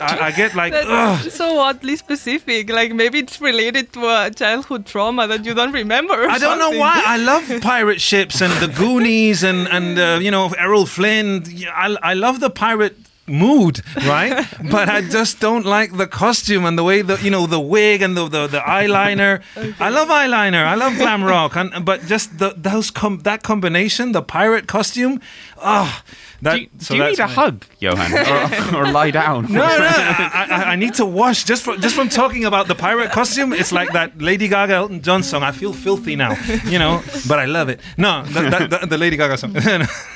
I, I get like ugh. So oddly specific. Like maybe it's related to a childhood trauma that you don't remember. I don't know why. I love [laughs] pirate ships and the Goonies and and uh, you know Errol Flynn. I I love the pirate mood, right? [laughs] but I just don't like the costume and the way the you know the wig and the the, the eyeliner. I love eyeliner. I love glam rock, and, but just the those com- that combination, the pirate costume. Ah, that. Do you, so do you need a my- hug, Johan, or, or lie down? [laughs] No, no, I, [laughs] I, I need to wash just from just from talking about the pirate costume. It's like that Lady Gaga Elton John song. I feel filthy now, you know, but I love it. No, the Lady Gaga song,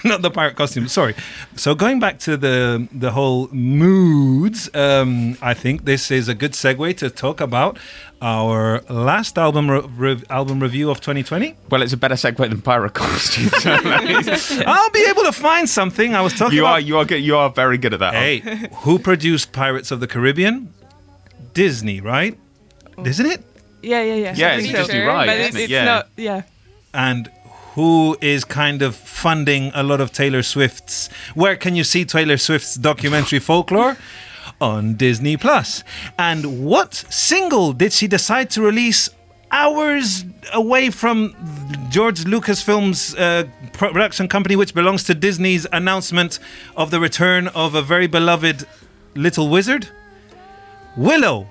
not the pirate costume. Sorry. So going back to the the whole moods, um, I think this is a good segue to talk about our last album re- re- album review of 2020. Well, it's a better segue than pirate costumes. [laughs] I'll be able to find something. I was talking you about are you are good. You are very good at that. Hey, who produced Pirates of the Caribbean? Disney, right? Isn't it? Yeah, yeah, yeah. Yeah, it's think Disney so. Ride, But isn't it's, it? it's Yeah. not. Yeah. And who is kind of funding a lot of Taylor Swift's? Where can you see Taylor Swift's documentary [laughs] Folklore? On Disney Plus. And what single did she decide to release hours away from George Lucasfilm's uh, production company, which belongs to Disney's announcement of the return of a very beloved little wizard? Willow.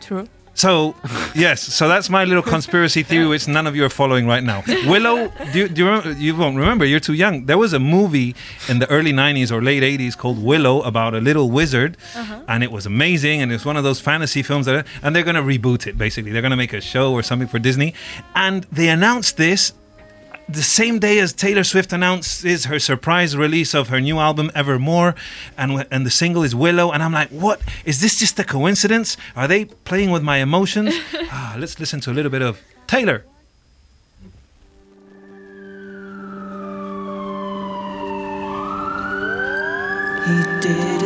True. So, yes, so that's my little conspiracy theory, which none of you are following right now. Willow, do you, do you, remember, you won't remember, you're too young. There was a movie in the early 90s or late 80s called Willow about a little wizard, uh-huh. and it was amazing, and it's one of those fantasy films, that, and they're going to reboot it, basically. They're going to make a show or something for Disney. And they announced this the same day as Taylor Swift announces her surprise release of her new album Evermore, and and the single is Willow, and I'm like, what is this? Just a coincidence? Are they playing with my emotions? [laughs] ah, let's listen to a little bit of Taylor. He did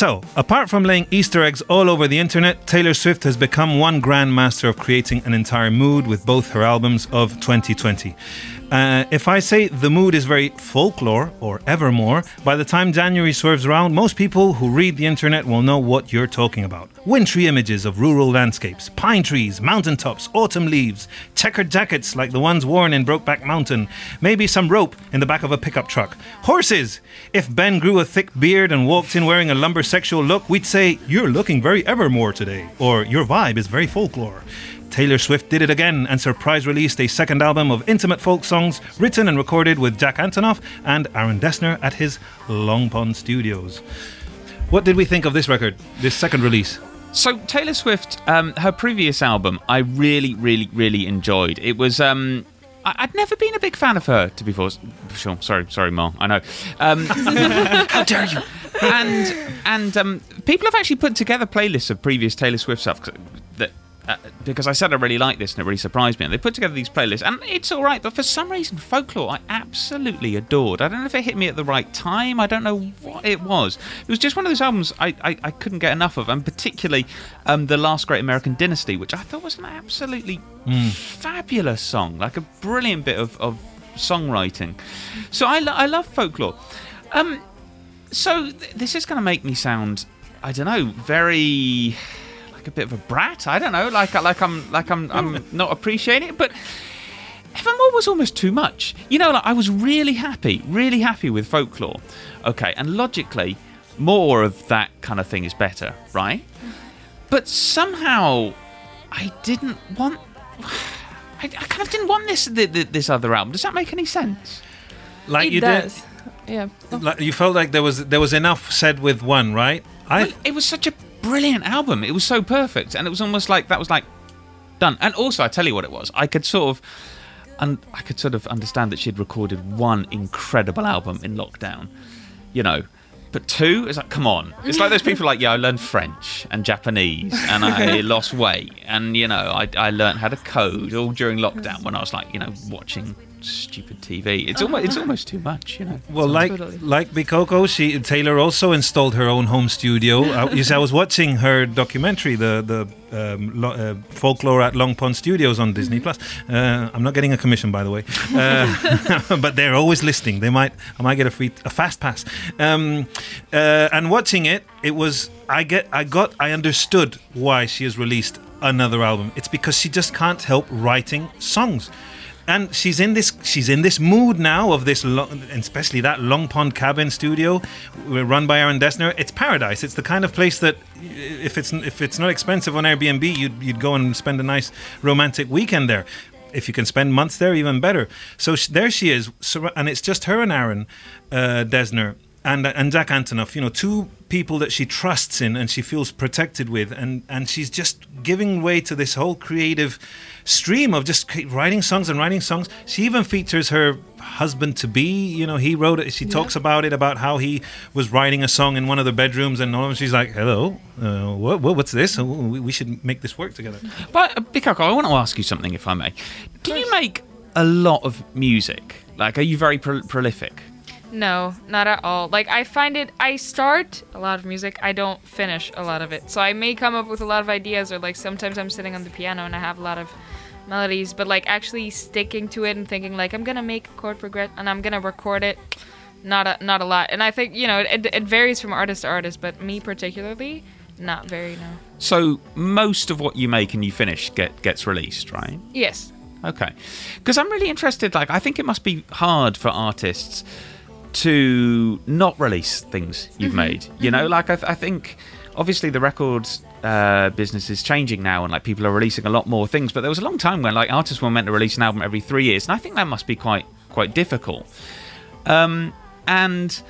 So, apart from laying Easter eggs all over the internet, Taylor Swift has become one grandmaster of creating an entire mood with both her albums of 2020. Uh, if I say the mood is very folklore or evermore, by the time January swerves around, most people who read the internet will know what you're talking about. Wintry images of rural landscapes, pine trees, mountaintops, autumn leaves, checkered jackets like the ones worn in Brokeback Mountain, maybe some rope in the back of a pickup truck. Horses! If Ben grew a thick beard and walked in wearing a lumbersexual look, we'd say, You're looking very evermore today, or Your vibe is very folklore. Taylor Swift did it again and surprise released a second album of intimate folk songs written and recorded with Jack Antonoff and Aaron Dessner at his Long Pond Studios. What did we think of this record, this second release? So Taylor Swift, um, her previous album, I really, really, really enjoyed. It was. Um, I- I'd never been a big fan of her, to be for sure. Sorry, sorry, Ma. I know. Um, [laughs] how dare you? And and um, people have actually put together playlists of previous Taylor Swift stuff that. Uh, because I said I really liked this and it really surprised me. And they put together these playlists, and it's all right. But for some reason, folklore I absolutely adored. I don't know if it hit me at the right time. I don't know what it was. It was just one of those albums I, I, I couldn't get enough of, and particularly um, the Last Great American Dynasty, which I thought was an absolutely fabulous song, like a brilliant bit of, of songwriting. So I, lo- I love folklore. Um, so th- this is going to make me sound, I don't know, very like a bit of a brat. I don't know, like like I'm like I'm I'm hmm. not appreciating it, but. Evermore was almost too much. You know, like I was really happy, really happy with folklore. Okay, and logically, more of that kind of thing is better, right? But somehow, I didn't want. I, I kind of didn't want this th- th- this other album. Does that make any sense? Like it you does. Yeah. like you felt like there was there was enough said with one, right? I Well, it was such a brilliant album. It was so perfect, and it was almost like that was like done. And also, I tell you what it was. I could sort of, and I could sort of understand that she'd recorded one incredible album in lockdown, you know. But two, is like, come on. It's like those people like, yeah, I learned French and Japanese and I [laughs] lost weight and, you know, I, I learned how to code all during lockdown when I was like, you know, watching stupid TV. It's almost, it's almost too much, you know. [laughs] Well, like Totally. like Bikoko, she Taylor also installed her own home studio. [laughs] uh, you see, I was watching her documentary, the the um, lo- uh, folklore at Long Pond Studios on Disney Plus. Uh, I'm not getting a commission, by the way, uh, [laughs] but they're always listening. They might I might get a free a fast pass. Um, uh, and watching it, it was I get I got I understood why she has released another album. It's because she just can't help writing songs and she's in this she's in this mood now of this long, especially that long pond cabin studio uh, run by Aaron Dessner. It's paradise. It's the kind of place that uh, if it's if it's not expensive on Airbnb you'd, you'd go and spend a nice romantic weekend there. If you can spend months there even better. So there she is and it's just her and Aaron uh, Dessner and and Jack Antonoff, you know, two people that she trusts in and she feels protected with, and and she's just giving way to this whole creative stream of just cre- writing songs and writing songs. She even features her husband to be, you know, he wrote it. She talks about it about how he was writing a song in one of the bedrooms, and all of she's like, "Hello, uh, what, what what's this? Uh, We, we should make this work together." But uh, Bikoko, I want to ask you something, if I may. Do you make a lot of music? Like, are you very pro- prolific? No, not at all. Like I find it I start a lot of music, I don't finish a lot of it. So I may come up with a lot of ideas or like sometimes I'm sitting on the piano and I have a lot of melodies, but like actually sticking to it and thinking like I'm going to make a chord progression and I'm going to record it not a, not a lot. And I think, you know, it, it varies from artist to artist, but me particularly not very no. So most of what you make and you finish get gets released, right? Yes. Okay. Because I'm really interested. Like, I think it must be hard for artists to not release things you've made. You know, like I, th- I think obviously the records uh, business is changing now, and like people are releasing a lot more things. But there was a long time when like artists were meant to release an album every three years, and I think that must be quite quite difficult. Um, and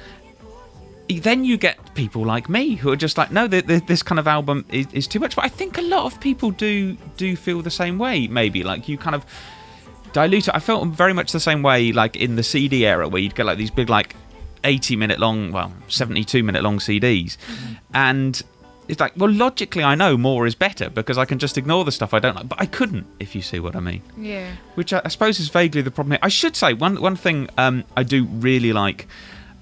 then you get people like me who are just like, no, th th this kind of album is, is too much. But I think a lot of people do do feel the same way. Maybe like you kind of dilute it. I felt very much the same way, like in the CD era, where you'd get like these big, like eighty minute long, well, seventy-two minute long CDs, and it's like, well, logically, I know more is better because I can just ignore the stuff I don't like, but I couldn't, if you see what I mean. Yeah. Which I, I suppose is vaguely the problem. Here. I should say one one thing um, I do really like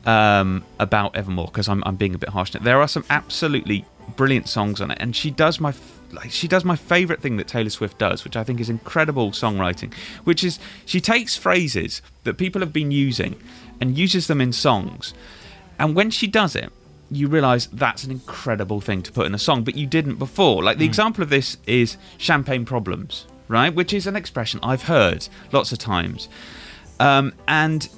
um, about Evermore because I'm I'm being a bit harsh. There are some absolutely brilliant songs on it, and she does my like she does my favorite thing that Taylor Swift does, which I think is incredible songwriting. Which is she takes phrases that people have been using and uses them in songs, and when she does it. You realize that's an incredible thing to put in a song, but you didn't before. Like the example of this is champagne problems, right? Which is an expression I've heard lots of times. Um, and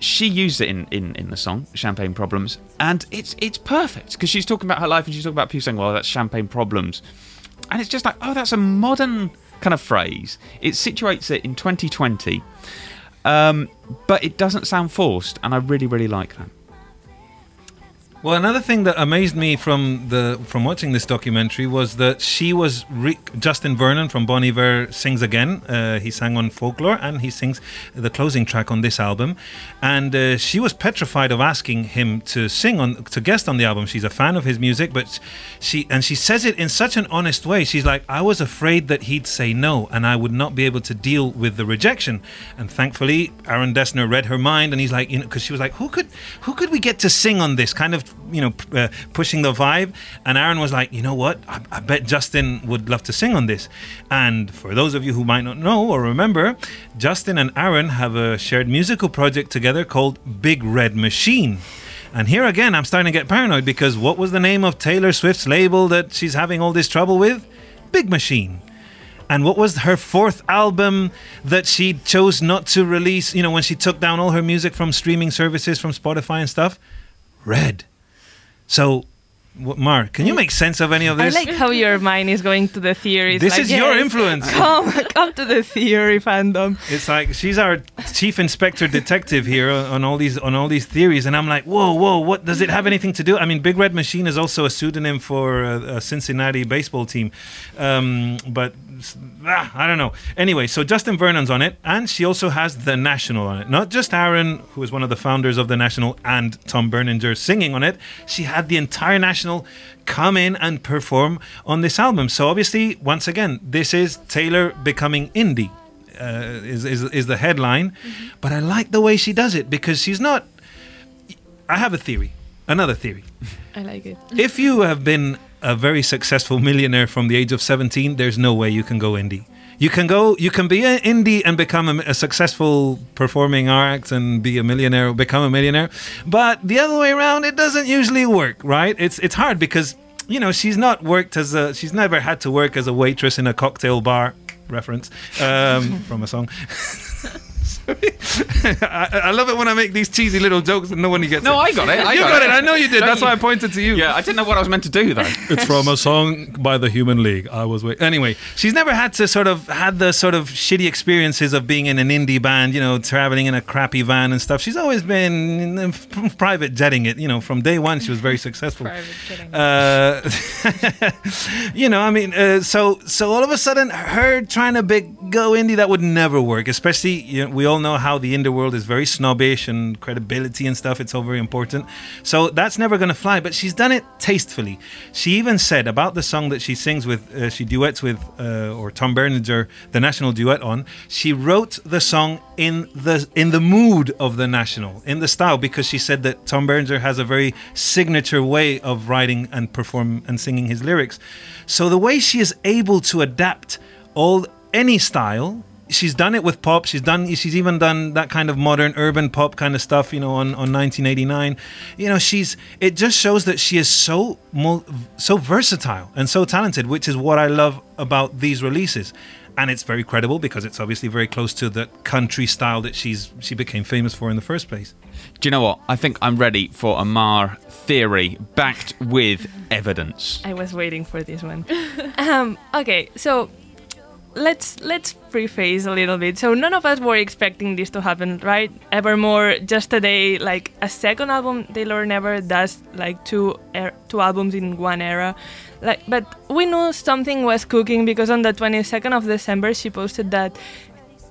she used it in, in, in the song champagne problems and it's it's perfect because she's talking about her life and she's talking about people saying well that's champagne problems and it's just like oh that's a modern kind of phrase. It situates it in 2020 um, but it doesn't sound forced and i really really like that Well, another thing that amazed me from the from watching this documentary was that she was re- Justin Vernon from Bon Iver sings again. Uh, he sang on Folklore and he sings the closing track on this album, and uh, she was petrified of asking him to sing on to guest on the album. She's a fan of his music, but she and she says it in such an honest way. She's like, I was afraid that he'd say no, and I would not be able to deal with the rejection. And thankfully, Aaron Dessner read her mind, and he's like, you know, because she was like, who could who could we get to sing on this kind of you know uh, pushing the vibe. And aaron was like you know what? I, I bet justin would love to sing on this. And for those of you who might not know or remember justin and aaron have a shared musical project together called big red machine. And here again i'm starting to get paranoid because what was the name of taylor swift's label that she's having all this trouble with? Big machine. And what was her fourth album that she chose not to release you know when she took down all her music from streaming services from spotify and stuff? Red so, Mark, can you make sense of any of this? I like how your mind is going to the theories. This like, is your influence. [laughs] Come, come to the theory fandom. It's like she's our chief inspector detective here on on all these on all these theories, and I'm like, whoa, whoa, what does it have anything to do? I mean, Big Red Machine is also a pseudonym for a, a Cincinnati baseball team, um, but ah, I don't know. Anyway, so Justin Vernon's on it, and she also has the National on it. Not just Aaron, who is one of the founders of the National, and Tom Berninger singing on it. She had the entire National come in and perform on this album. So obviously, once again, this is Taylor becoming indie. Uh, is, is is the headline, but I like the way she does it because she's not. I have a theory, another theory. I like it. if you have been a very successful millionaire from the age of 17, there's no way you can go indie. You can go, you can be an indie and become a, a successful performing act and be a millionaire, become a millionaire. But the other way around, it doesn't usually work, right? It's it's hard because you know she's not worked as a, she's never had to work as a waitress in a cocktail bar. Reference um, [laughs] from a song. [laughs] [laughs] I, I love it when I make these cheesy little jokes and no one gets No, it. No, I got it. I you got got it. it. I know you did. Don't That's you- why I pointed to you. yeah i didn't know what i was meant to do though [laughs] It's from a song by the Human League. I was wait. Anyway, she's never had to sort of had the sort of shitty experiences of being in an indie band, you know, traveling in a crappy van and stuff. She's always been private jetting it. You know, from day one she was very successful. Private jetting. Uh, [laughs] you know, I mean, uh, so so all of a sudden, her trying to big go indie that would never work. Especially, you know, we all know how the indie world is very snobbish and credibility and stuff. It's all very important. So that's never going to fly. But she's done it tastefully. She even said about the song that she sings with, uh, she duets with, uh, or Tom Berninger, the national duet on. She wrote the song in the in the mood of the national, in the style, because she said that Tom Berninger has a very signature way of writing and perform and singing his lyrics. So the way she is able to adapt all any style she's done it with pop she's done she's even done that kind of modern urban pop kind of stuff you know on, on 1989 you know she's it just shows that she is so so versatile and so talented which is what i love about these releases and it's very credible because it's obviously very close to the country style that she's she became famous for in the first place. Do you know what? I think I'm ready for a Mar theory backed with evidence. I was waiting for this one. [laughs] um, okay, so let's let's preface a little bit. So none of us were expecting this to happen, right? Evermore, just today, like a second album, Taylor never does like two er- two albums in one era. Like, but we knew something was cooking because on the 22nd of December, she posted that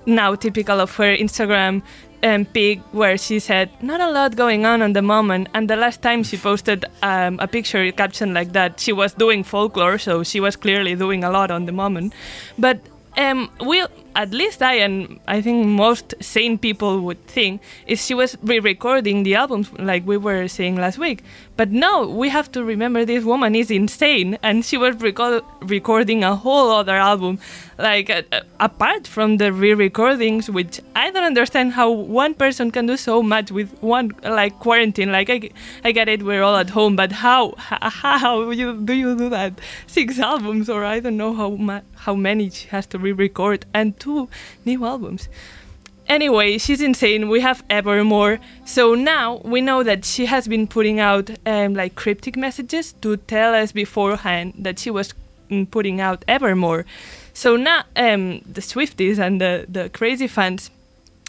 now typical of her Instagram um, pic where she said not a lot going on at the moment and the last time she posted um, a picture caption like that she was doing folklore so she was clearly doing a lot on the moment but um, at least I and I think most sane people would think is she was re-recording the albums like we were saying last week. But no, we have to remember this woman is insane, and she was reco- recording a whole other album, like uh, uh, apart from the re-recordings, which I don't understand how one person can do so much with one like quarantine. Like I, I get it, we're all at home, but how [laughs] how, you, do you do that? Six albums, or I don't know how ma- how many she has to re-record, and two new albums. Anyway, she's insane. We have Evermore. So now we know that she has been putting out um, like cryptic messages to tell us beforehand that she was mm, putting out Evermore. So now um, the Swifties and the, the crazy fans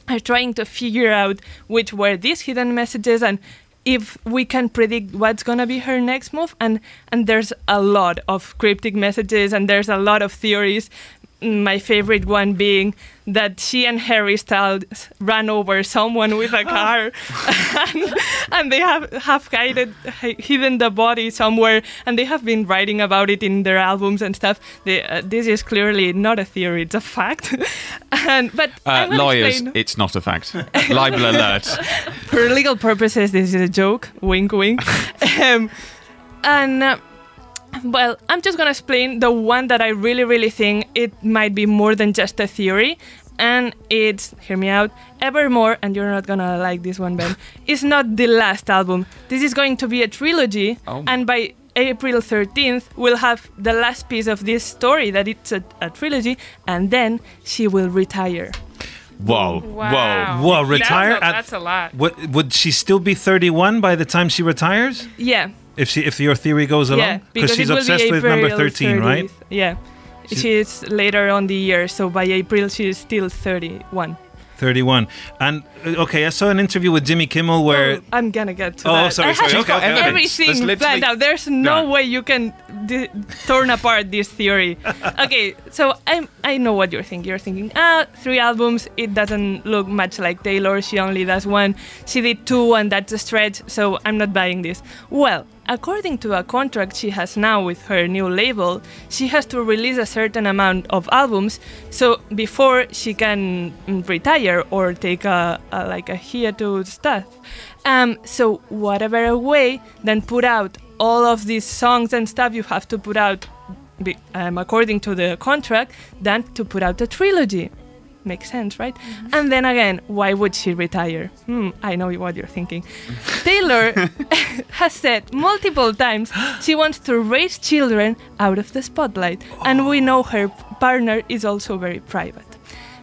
are trying to figure out which were these hidden messages and if we can predict what's gonna be her next move and and there's a lot of cryptic messages and there's a lot of theories my favorite one being that she and Harry Styles ran over someone with a [laughs] car, and, and they have have hidden hidden the body somewhere, and they have been writing about it in their albums and stuff. They, uh, this is clearly not a theory; it's a fact. [laughs] and but Uh, lawyers, explain- it's not a fact. [laughs] Libel alert. for legal purposes, this is a joke. Wink, wink. um, and uh, well, I'm just gonna explain the one that I really, really think it might be more than just a theory. And it's, hear me out, Evermore, and you're not gonna like this one, Ben, [laughs] is not the last album. This is going to be a trilogy, Oh. and by April 13th, we'll have the last piece of this story that it's a, a trilogy, and then she will retire. Whoa. Wow. Whoa, retire That's a, that's a lot. Would would she still be 31 by the time she retires? Yeah, If she if your theory goes along? Yeah, because she's obsessed be with number April 13, right? Yeah. She's- She's later on the year, so by April she's still 31. 31. And uh, okay, I saw an interview with Jimmy Kimmel where Oh, I'm gonna get to Oh, that. sorry, I sorry. have Okay, okay, okay. everything planned out. There's no No. way you can d- torn apart this theory. [laughs] okay, so I'm I know what you're thinking. You're thinking, ah, three albums. It doesn't look much like Taylor. She only does one. She did two, and that's a stretch. So I'm not buying this. Well, according to a contract she has now with her new label, she has to release a certain amount of albums. So before she can mm, retire or take a, a like a hiatus stuff. Um, so whatever way, then put out all of these songs and stuff you have to put out um, according to the contract than to put out a trilogy. Makes sense, right? And then again, why would she retire? Hmm, I know what you're thinking. [laughs] Taylor [laughs] has said multiple times she wants to raise children out of the spotlight, and we know her partner is also very private.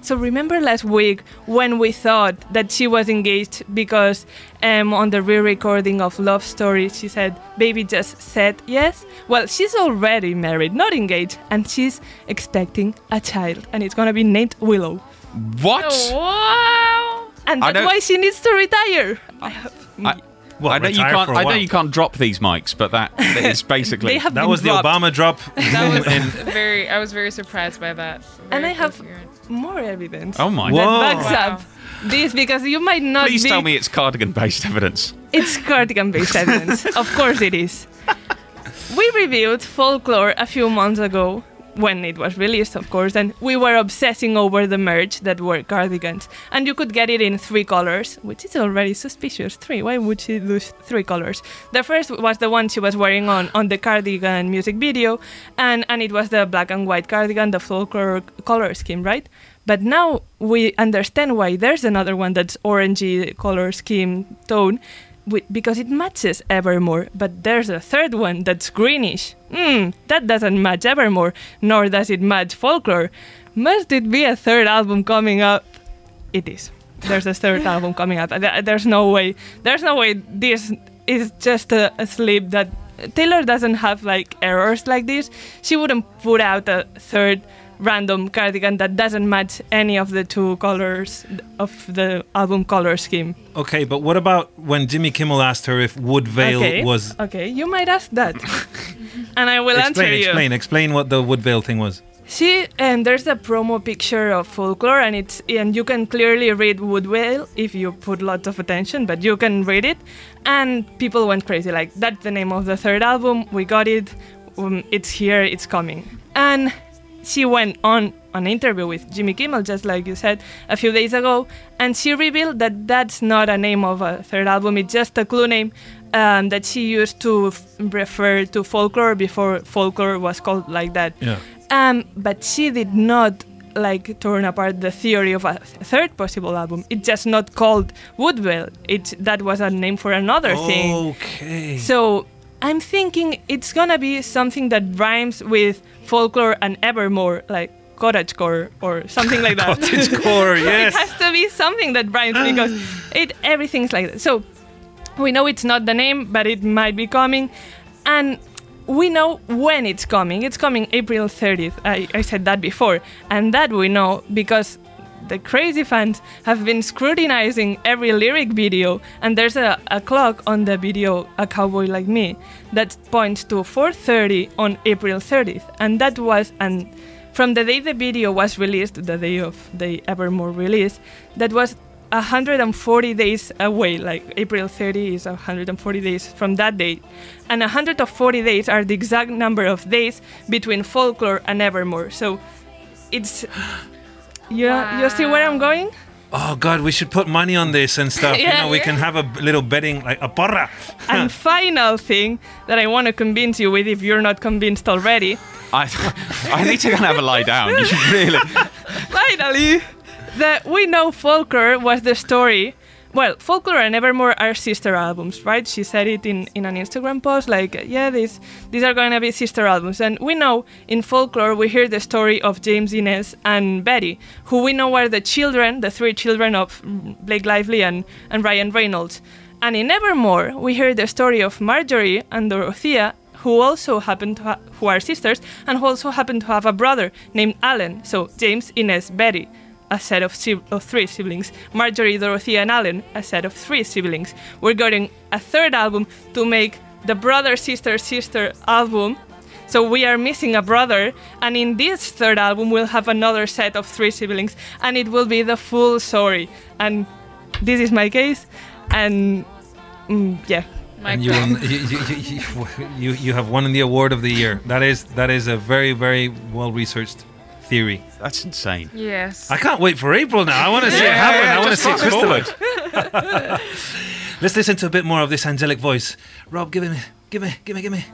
So remember last week when we thought that she was engaged because um, on the re-recording of Love Story she said, "Baby just said yes." Well, she's already married, not engaged, and she's expecting a child, and it's gonna be named Willow. What? Oh, wow. And I that's don't- why she needs to retire. I have, I, mm. What, I know you retire can't. for a I know while? you can't drop these mics, but that that is [laughs] [laughs] basically. they have That been was the dropped. Obama drop. [laughs] That was in, very. I was very surprised by that. And Very I have coherent. more evidence Oh my! Whoa. that backs Wow. up this because you might not Please be tell me it's cardigan-based evidence. It's cardigan-based evidence. of course it is. We reviewed Folklore a few months ago, when it was released, of course, and we were obsessing over the merch that were cardigans. And you could get it in three colors, which is already suspicious. Three. Why would she lose three colors? The first was the one she was wearing on, on the cardigan music video, and, and it was the black and white cardigan, the folklore color scheme, right? But now we understand why there's another one that's orangey color scheme tone. Because it matches Evermore, but there's a third one that's greenish. Hmm, that doesn't match Evermore, nor does it match Folklore. Must it be a third album coming up? It is. There's a third [laughs] album coming up. There's no way. There's no way this is just a, a slip that Taylor doesn't have like errors like this. She wouldn't put out a third random cardigan that doesn't match any of the two colors of the album color scheme. Okay, but what about when Jimmy Kimmel asked her if Woodvale okay. was? okay. You might ask that, [laughs] and I will answer explain, you. explain, explain what the Woodvale thing was. She and there's a promo picture of folklore, and it's and you can clearly read Woodvale if you put lots of attention, but you can read it, and people went crazy. Like that's the name of the third album. We got it. Um, it's here. It's coming. And she went on an interview with Jimmy Kimmel, just like you said a few days ago, and she revealed that that's not a name of a third album. It's just a clue name um, that she used to f- refer to folklore before folklore was called like that. Yeah. Um, but she did not like torn apart the theory of a third possible album. It's just not called Woodvale. It that was a name for another thing. Okay. So I'm thinking it's gonna be something that rhymes with folklore and evermore, like cottagecore or something like that. Cottagecore, [laughs] yes. it has to be something that rhymes because [sighs] it everything's like that. So we know it's not the name, but it might be coming, and we know when it's coming. It's coming April 30th. I, I said that before, and that we know because the crazy fans have been scrutinizing every lyric video, and there's a, a clock on the video "A Cowboy Like Me" that points to 4:30 on April 30th, and that was and from the day the video was released, the day of the Evermore release, that was 140 days away. Like April 30 is 140 days from that date, and 140 days are the exact number of days between Folklore and Evermore. So it's [laughs] you you see where I'm going? Oh God, we should put money on this and stuff. you [laughs] know, we can have a little betting, like a porra. [laughs] and [laughs] final thing that I want to convince you with, if you're not convinced already, I, I need to go and have a lie down. You should really. finally, that we know Folklore was the story. Well, Folklore and Evermore are sister albums, right? She said it in, in an Instagram post, like, yeah, these these are going to be sister albums. And we know in Folklore we hear the story of James Inez and Betty, who we know are the children, the three children of Blake Lively and, and Ryan Reynolds. And in Evermore we hear the story of Marjorie and Dorothea, who also happen to ha- who are sisters and who also happen to have a brother named Alan. So James, Inez, Betty, a set of, si- of three siblings. Marjorie, Dorothea, and Alan, a set of three siblings. We're getting a third album to make the brother, sister, sister album. So we are missing a brother, and in this third album we'll have another set of three siblings, and it will be the full story. And this is my case, and mm, yeah, My and you, won, you, you, you, you, you have won the award of the year. That is that is a very very well researched theory. That's insane. Yes. I can't wait for April now. I want to see it happen. I want to see it forward. [laughs] Let's listen to a bit more of this angelic voice. Rob, give me, give me, give me, give me.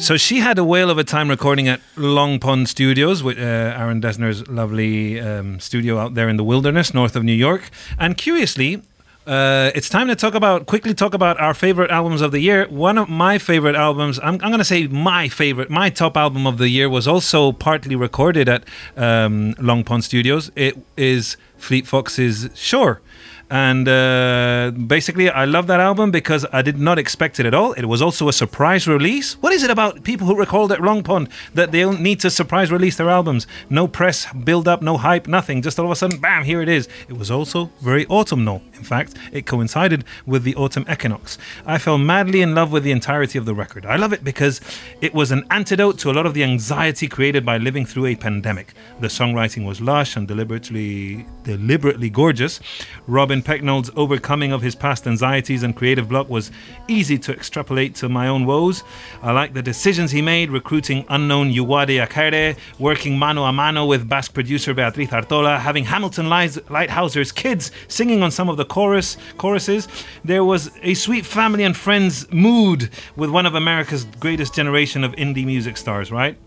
So she had a whale of a time recording at Long Pond Studios, with uh, Aaron Dessner's lovely um, studio out there in the wilderness north of New York. And curiously, uh, it's time to talk about quickly talk about our favorite albums of the year. One of my favorite albums, I'm, I'm going to say my favorite, my top album of the year was also partly recorded at um, Long Pond Studios. It is Fleet Foxes' Shore. And uh, basically, I love that album because I did not expect it at all. It was also a surprise release. What is it about people who record at Long Pond that they don't need to surprise release their albums? No press build up, no hype, nothing. Just all of a sudden, bam, here it is. It was also very autumnal. In fact, it coincided with the autumn equinox. I fell madly in love with the entirety of the record. I love it because it was an antidote to a lot of the anxiety created by living through a pandemic. The songwriting was lush and deliberately deliberately gorgeous. Robin Pecknold's overcoming of his past anxieties and creative block was easy to extrapolate to my own woes. I like the decisions he made, recruiting unknown Uwade Akhere, working mano a mano with Basque producer Beatriz Artola, having Hamilton Leithauser's kids singing on some of the chorus choruses. There was a sweet family and friends mood with one of America's greatest generation of indie music stars, right?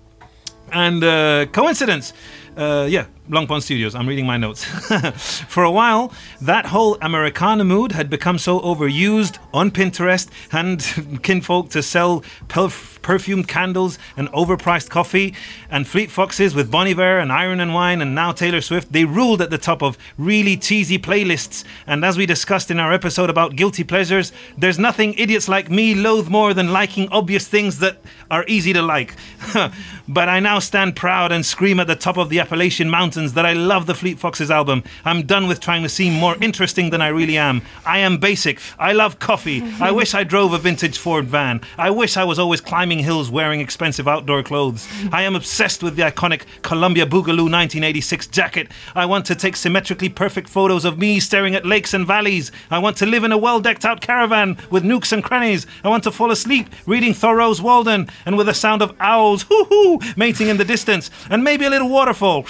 And uh, coincidence. Uh, yeah, Long Pond Studios. I'm reading my notes. [laughs] For a while, that whole Americana mood had become so overused on Pinterest and [laughs] kinfolk to sell perf- perfumed candles and overpriced coffee, and Fleet Foxes with Bon Iver and Iron and Wine, and now Taylor Swift. They ruled at the top of really cheesy playlists. And as we discussed in our episode about guilty pleasures, there's nothing idiots like me loathe more than liking obvious things that are easy to like. [laughs] but I now stand proud and scream at the top of the Appalachian Mountains that I love the Fleet Foxes album. I'm done with trying to seem more interesting than I really am. I am basic. I love coffee. I [laughs] wish I drove a vintage Ford van. I wish I was always climbing hills wearing expensive outdoor clothes. I am obsessed with the iconic Columbia Bugaboo 1986 jacket. I want to take symmetrically perfect photos of me staring at lakes and valleys. I want to live in a well decked out caravan with nooks and crannies. I want to fall asleep reading Thoreau's Walden and with the sound of owls [laughs] hoo hoo mating in the distance and maybe a little waterfall.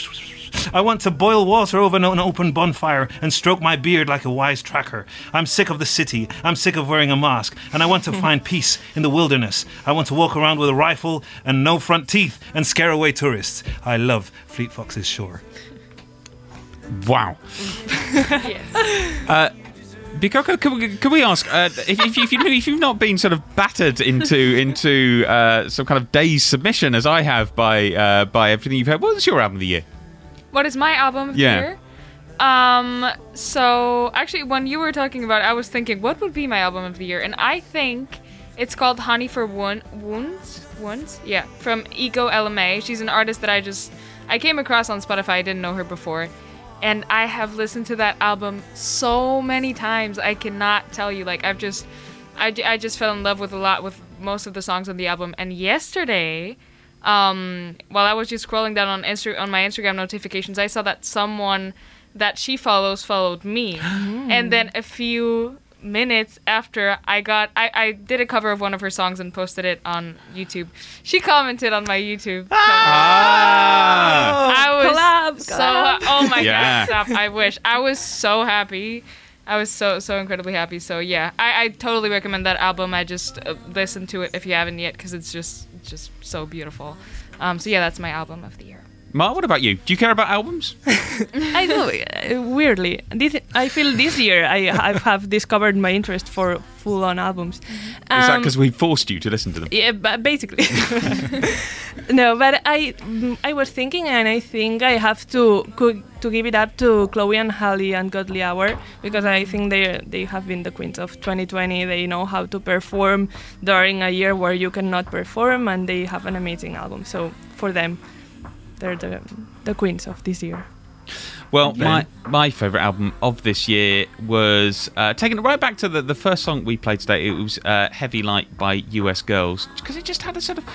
I want to boil water over an open bonfire and stroke my beard like a wise tracker. I'm sick of the city. I'm sick of wearing a mask. And I want to [laughs] find peace in the wilderness. I want to walk around with a rifle and no front teeth and scare away tourists. I love Fleet Foxes Shore. Wow. Uh, Bikoko, can we, can we ask uh, if, if, if, you, if you've not been sort of battered into into uh, some kind of day's submission as I have by uh, by everything you've heard? What's your album of the year? What is my album of Yeah. the year? Um, so actually, when you were talking about, it, I was thinking, what would be my album of the year? And I think it's called Honey for Wound, Wounds. Wounds, yeah, from Ego Ella May. She's an artist that I just I came across on Spotify. I didn't know her before, and I have listened to that album so many times. I cannot tell you. Like I've just, I, I just fell in love with a lot with most of the songs on the album. And yesterday, um, while I was just scrolling down on Insta- on my Instagram notifications, I saw that someone that she follows followed me, [gasps] and then a few minutes after I got, I, I did a cover of one of her songs and posted it on YouTube. She commented on my YouTube. Ah! I was Collab, so collab. oh my Yeah. god, stop! I wish I was so happy. I was so so incredibly happy. So yeah, I, I totally recommend that album. I just uh, listen to it if you haven't yet because it's just just so beautiful. Um, so yeah, that's my album of the year. Mark, what about you? Do you care about albums? [laughs] I do. uh, Weirdly, this I feel this year I I have discovered my interest for full-on albums. Is that Um, because we forced you to listen to them? Yeah, but basically. [laughs] no, but I I was thinking, and I think I have to to give it up to Chloe and Halle and Godly Hour because I think they they have been the queens of 2020. They know how to perform during a year where you cannot perform, and they have an amazing album. So for them, they're the the queens of this year. Well, my my favorite album of this year was uh, taking it right back to the, the first song we played today. It was uh, "Heavy Light" by US Girls because it just had a sort of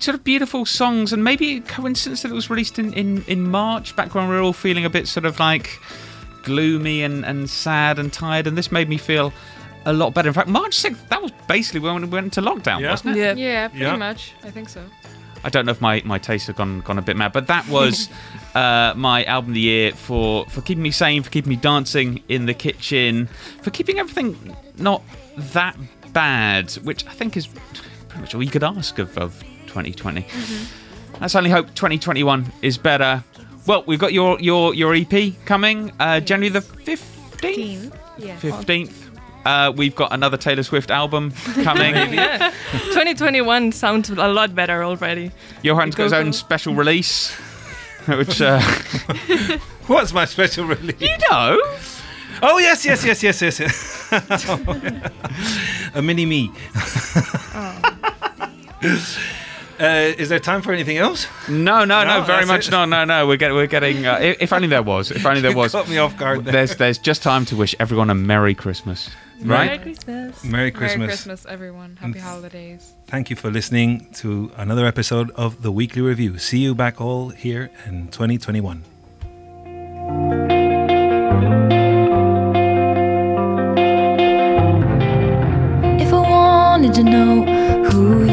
sort of beautiful songs, and maybe a coincidence that it was released in, in, in March, back when we were all feeling a bit sort of like gloomy and, and sad and tired, and this made me feel a lot better. In fact, March sixth, that was basically when we went into lockdown, Yeah. wasn't it? Yeah. Yeah, pretty Yeah. much. I think so. I don't know if my, my tastes have gone gone a bit mad, but that was [laughs] uh, my album of the year for, for keeping me sane, for keeping me dancing in the kitchen, for keeping everything not that bad, which I think is pretty much all you could ask of, of 2020. Let's only hope 2021 is better. Well, we've got your your, your EP coming uh, January the 15th. Yeah. 15th. Uh, we've got another Taylor Swift album coming. [laughs] yeah. 2021 sounds a lot better already. Johan's got his own special release, [laughs] which uh, [laughs] What's my special release? you know. Oh yes, yes, yes, yes, yes. yes. a mini me. Uh, is there time for anything else? No, no, no, No, very much it. no, no, no. We're getting, we're getting. Uh, if, if only there was, if only there was. Caught me off guard. There. There's, there's just time to wish everyone a Merry Christmas, Right. right? Christmas. Merry Christmas. Merry Christmas, everyone. Happy holidays. Thank you for listening to another episode of the Weekly Review. See you back all here in 2021. If I wanted to know who